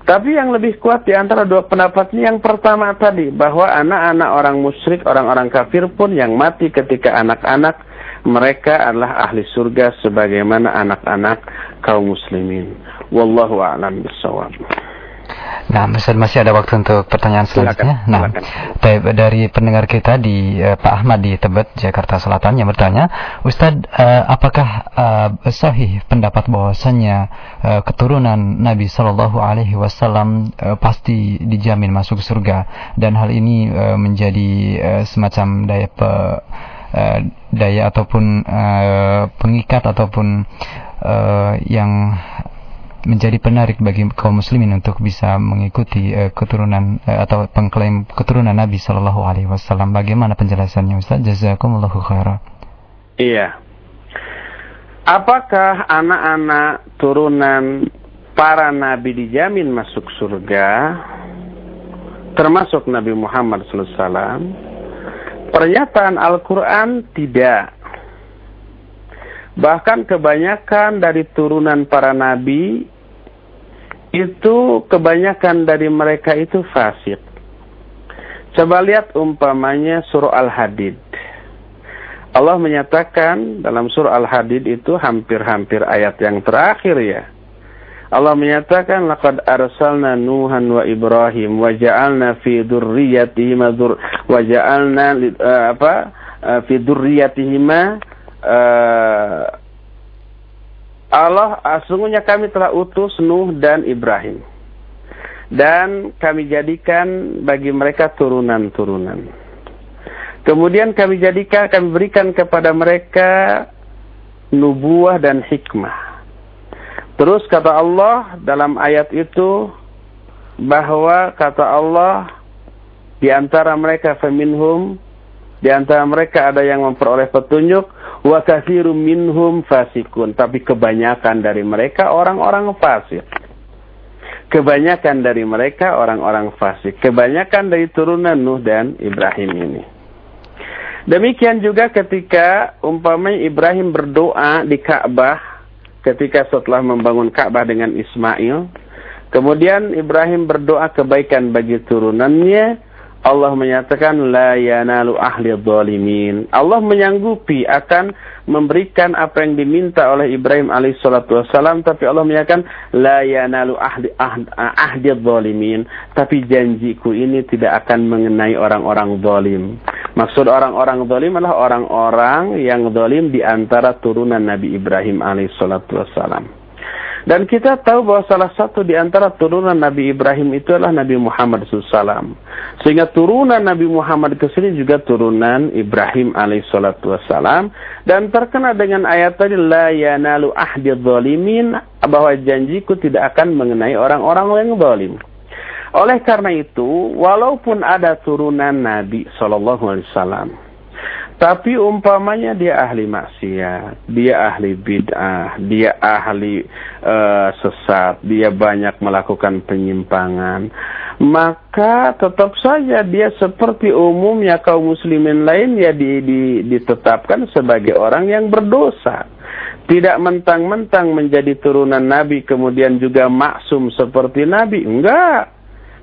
A: Tapi yang lebih kuat di antara dua pendapat ini yang pertama tadi, bahwa anak-anak orang musyrik, orang-orang kafir pun yang mati ketika anak-anak, mereka adalah ahli surga sebagaimana anak-anak kaum muslimin. Wallahu a'lam bishawab.
B: Nah, Ustaz masih ada waktu untuk pertanyaan selanjutnya. Silakan, nah, dari pendengar kita di uh, Pak Ahmad di Tebet, Jakarta Selatan yang bertanya, Ustaz, uh, apakah uh, sahih pendapat bahwasanya uh, keturunan Nabi Shallallahu Alaihi Wasallam uh, pasti dijamin masuk surga dan hal ini uh, menjadi uh, semacam daya pe, uh, daya ataupun uh, pengikat ataupun uh, yang menjadi penarik bagi kaum muslimin untuk bisa mengikuti uh, keturunan uh, atau pengklaim keturunan Nabi Shallallahu Alaihi Wasallam. Bagaimana penjelasannya Ustaz? Jazakumullahu khairan.
A: Iya. Apakah anak-anak turunan para nabi dijamin masuk surga? Termasuk Nabi Muhammad SAW. Pernyataan Al-Quran tidak. Bahkan kebanyakan dari turunan para nabi itu kebanyakan dari mereka itu fasik. Coba lihat umpamanya surah Al-Hadid. Allah menyatakan dalam surah Al-Hadid itu hampir-hampir ayat yang terakhir ya. Allah menyatakan laqad arsalna Nuhan wa Ibrahim wa ja'alna fi dzurriyyatihim wa ja'alna uh, apa uh, fi dzurriyyatihim uh, Allah sesungguhnya kami telah utus Nuh dan Ibrahim dan kami jadikan bagi mereka turunan-turunan. Kemudian kami jadikan kami berikan kepada mereka nubuah dan hikmah. Terus kata Allah dalam ayat itu bahwa kata Allah di antara mereka feminhum di antara mereka ada yang memperoleh petunjuk wa katsirum minhum fasikun tapi kebanyakan dari mereka orang-orang fasik. Kebanyakan dari mereka orang-orang fasik. Kebanyakan dari turunan Nuh dan Ibrahim ini. Demikian juga ketika umpamanya Ibrahim berdoa di Ka'bah ketika setelah membangun Ka'bah dengan Ismail. Kemudian Ibrahim berdoa kebaikan bagi turunannya. Allah menyatakan la yanalu ahli dhalimin. Allah menyanggupi akan memberikan apa yang diminta oleh Ibrahim alaihissalatu wassalam tapi Allah menyatakan la yanalu ahli dhalimin. Tapi janjiku ini tidak akan mengenai orang-orang zalim. Maksud orang-orang zalim adalah orang-orang yang zalim di antara turunan Nabi Ibrahim alaihissalatu wassalam. Dan kita tahu bahwa salah satu di antara turunan Nabi Ibrahim itu adalah Nabi Muhammad SAW. Sehingga turunan Nabi Muhammad itu sendiri juga turunan Ibrahim alaihissalatu wassalam. Dan terkena dengan ayat tadi, La yanalu ahdi zalimin, bahwa janjiku tidak akan mengenai orang-orang yang zalim. Oleh karena itu, walaupun ada turunan Nabi Shallallahu Alaihi Wasallam, tapi umpamanya dia ahli maksiat, dia ahli bid'ah, dia ahli uh, sesat, dia banyak melakukan penyimpangan, maka tetap saja dia seperti umumnya kaum muslimin lain ya di, di, ditetapkan sebagai orang yang berdosa. Tidak mentang-mentang menjadi turunan Nabi kemudian juga maksum seperti Nabi. Enggak.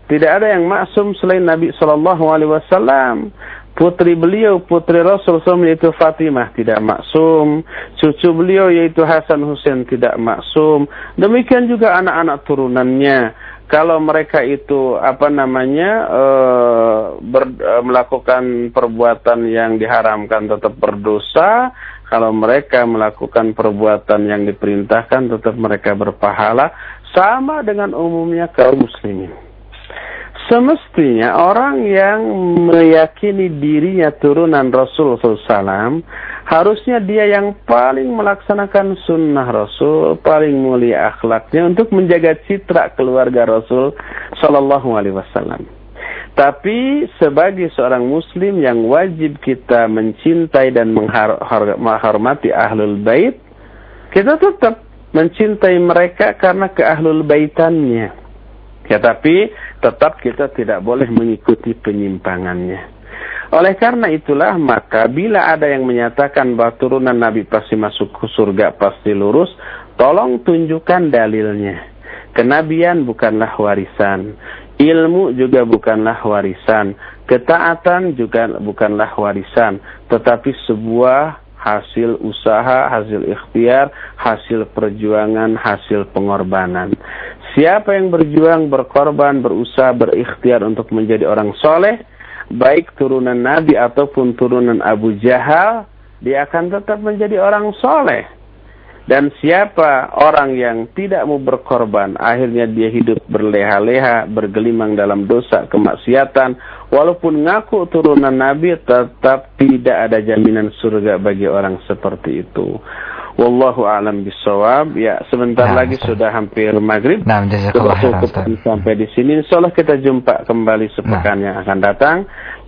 A: Tidak ada yang maksum selain Nabi Shallallahu Alaihi Wasallam. Putri beliau, putri Rasul SAW yaitu Fatimah tidak maksum. Cucu beliau yaitu Hasan Hussein tidak maksum. Demikian juga anak-anak turunannya. Kalau mereka itu apa namanya e, ber, e, melakukan perbuatan yang diharamkan tetap berdosa. Kalau mereka melakukan perbuatan yang diperintahkan tetap mereka berpahala. Sama dengan umumnya kaum muslimin. Semestinya orang yang meyakini dirinya turunan Rasul SAW harusnya dia yang paling melaksanakan sunnah Rasul, paling mulia akhlaknya untuk menjaga citra keluarga Rasul Sallallahu Alaihi Wasallam. Tapi sebagai seorang Muslim yang wajib kita mencintai dan menghormati ahlul bait, kita tetap mencintai mereka karena keahlul baitannya. Ya tapi tetap kita tidak boleh mengikuti penyimpangannya. Oleh karena itulah maka bila ada yang menyatakan bahwa turunan Nabi pasti masuk ke surga pasti lurus, tolong tunjukkan dalilnya. Kenabian bukanlah warisan, ilmu juga bukanlah warisan, ketaatan juga bukanlah warisan, tetapi sebuah hasil usaha, hasil ikhtiar, hasil perjuangan, hasil pengorbanan. Siapa yang berjuang, berkorban, berusaha, berikhtiar untuk menjadi orang soleh, baik turunan Nabi ataupun turunan Abu Jahal, dia akan tetap menjadi orang soleh. Dan siapa orang yang tidak mau berkorban, akhirnya dia hidup berleha-leha, bergelimang dalam dosa, kemaksiatan, walaupun ngaku turunan Nabi, tetap tidak ada jaminan surga bagi orang seperti itu. Wallahu a'lam bisawab. Ya, sebentar nah, lagi Ustaz. sudah hampir maghrib. Nah, jazakallah khairan sampai di sini. Insyaallah kita jumpa kembali sepekan nah. yang akan datang.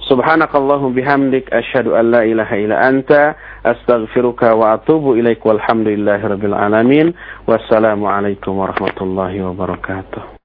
A: Subhanakallahum bihamdik asyhadu an la ilaha illa anta astaghfiruka wa atubu ilaik walhamdulillahirabbil alamin. Wassalamualaikum warahmatullahi wabarakatuh.